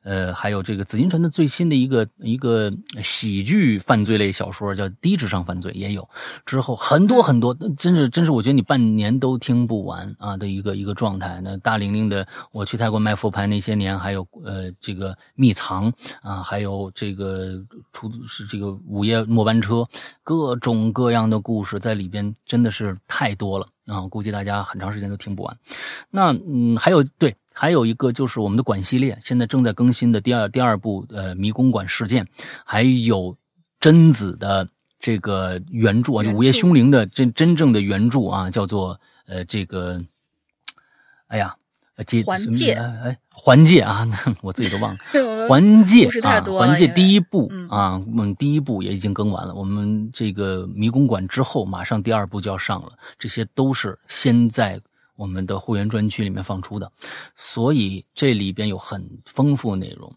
呃，还有这个紫禁城的最新的一个一个喜剧犯罪类小说，叫《低智商犯罪》，也有。之后很多很多，真是真是，我觉得你半年都听不完啊的一个一个状态。那大玲玲的《我去泰国卖佛牌那些年》，还有呃这个秘藏啊，还有这个。出租是这个午夜末班车，各种各样的故事在里边，真的是太多了啊！估计大家很长时间都听不完。那嗯，还有对，还有一个就是我们的馆系列，现在正在更新的第二第二部呃迷宫馆事件，还有贞子的这个原著啊，就午夜凶铃的真真正的原著啊，叫做呃这个，哎呀。界环界哎，环界啊，我自己都忘了。环界啊，环界第一部啊，我们，第一部也已经更完了。我们这个迷宫馆之后，马上第二部就要上了。这些都是先在我们的会员专区里面放出的，所以这里边有很丰富内容。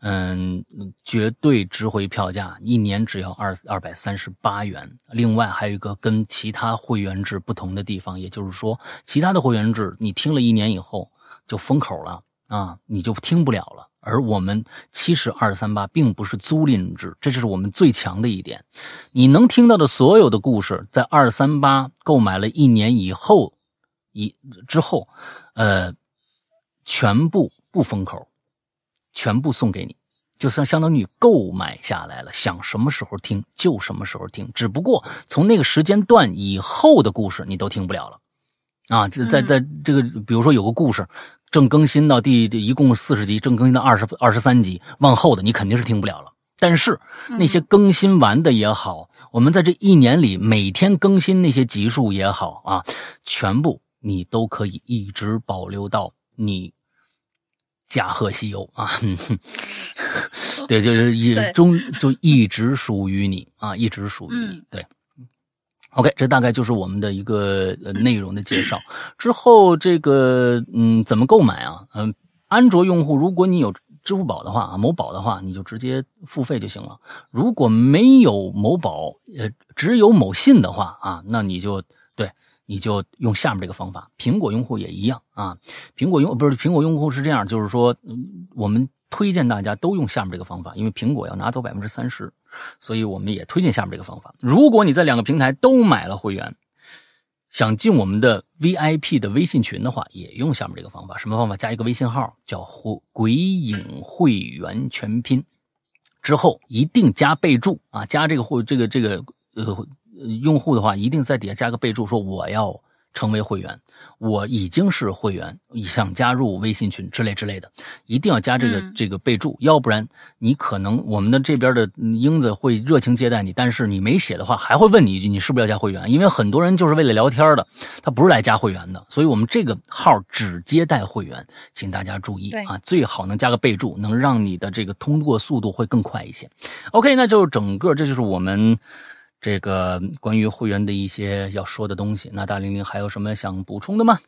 嗯，绝对值回票价，一年只要二二百三十八元。另外还有一个跟其他会员制不同的地方，也就是说，其他的会员制你听了一年以后。就封口了啊，你就听不了了。而我们其实二三八并不是租赁制，这就是我们最强的一点。你能听到的所有的故事，在二三八购买了一年以后，一之后，呃，全部不封口，全部送给你，就算相当于购买下来了，想什么时候听就什么时候听。只不过从那个时间段以后的故事，你都听不了了。啊，这在在这个，比如说有个故事。正更新到第一共四十集，正更新到二十二十三集，往后的你肯定是听不了了。但是那些更新完的也好，我们在这一年里每天更新那些集数也好啊，全部你都可以一直保留到你驾鹤西游啊。对，就是一终就一直属于你啊，一直属于你。对。OK，这大概就是我们的一个呃内容的介绍。之后这个嗯，怎么购买啊？嗯，安卓用户如果你有支付宝的话啊，某宝的话，你就直接付费就行了。如果没有某宝，呃，只有某信的话啊，那你就对，你就用下面这个方法。苹果用户也一样啊，苹果用不是苹果用户是这样，就是说我们。推荐大家都用下面这个方法，因为苹果要拿走百分之三十，所以我们也推荐下面这个方法。如果你在两个平台都买了会员，想进我们的 VIP 的微信群的话，也用下面这个方法。什么方法？加一个微信号，叫“鬼影会员全拼”，之后一定加备注啊，加这个会这个这个呃用户的话，一定在底下加个备注，说我要。成为会员，我已经是会员，想加入微信群之类之类的，一定要加这个这个备注，要不然你可能我们的这边的英子会热情接待你，但是你没写的话，还会问你一句，你是不是要加会员？因为很多人就是为了聊天的，他不是来加会员的，所以我们这个号只接待会员，请大家注意啊，最好能加个备注，能让你的这个通过速度会更快一些。OK，那就是整个这就是我们。这个关于会员的一些要说的东西，那大玲玲还有什么想补充的吗？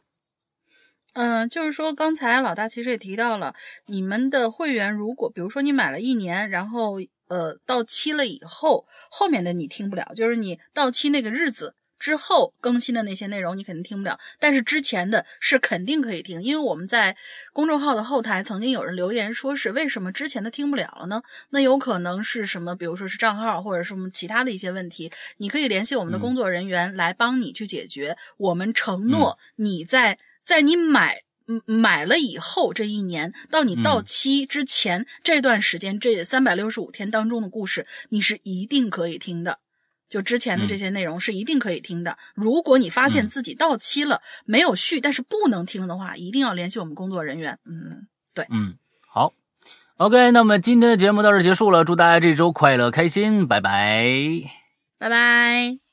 嗯，就是说刚才老大其实也提到了，你们的会员如果比如说你买了一年，然后呃到期了以后，后面的你听不了，就是你到期那个日子。之后更新的那些内容你肯定听不了，但是之前的是肯定可以听，因为我们在公众号的后台曾经有人留言说是为什么之前的听不了了呢？那有可能是什么？比如说是账号或者什么其他的一些问题，你可以联系我们的工作人员来帮你去解决。我们承诺你在在你买买了以后这一年到你到期之前这段时间这三百六十五天当中的故事，你是一定可以听的。就之前的这些内容是一定可以听的。如果你发现自己到期了没有续，但是不能听的话，一定要联系我们工作人员。嗯，对，嗯，好，OK，那么今天的节目到这结束了，祝大家这周快乐开心，拜拜，拜拜。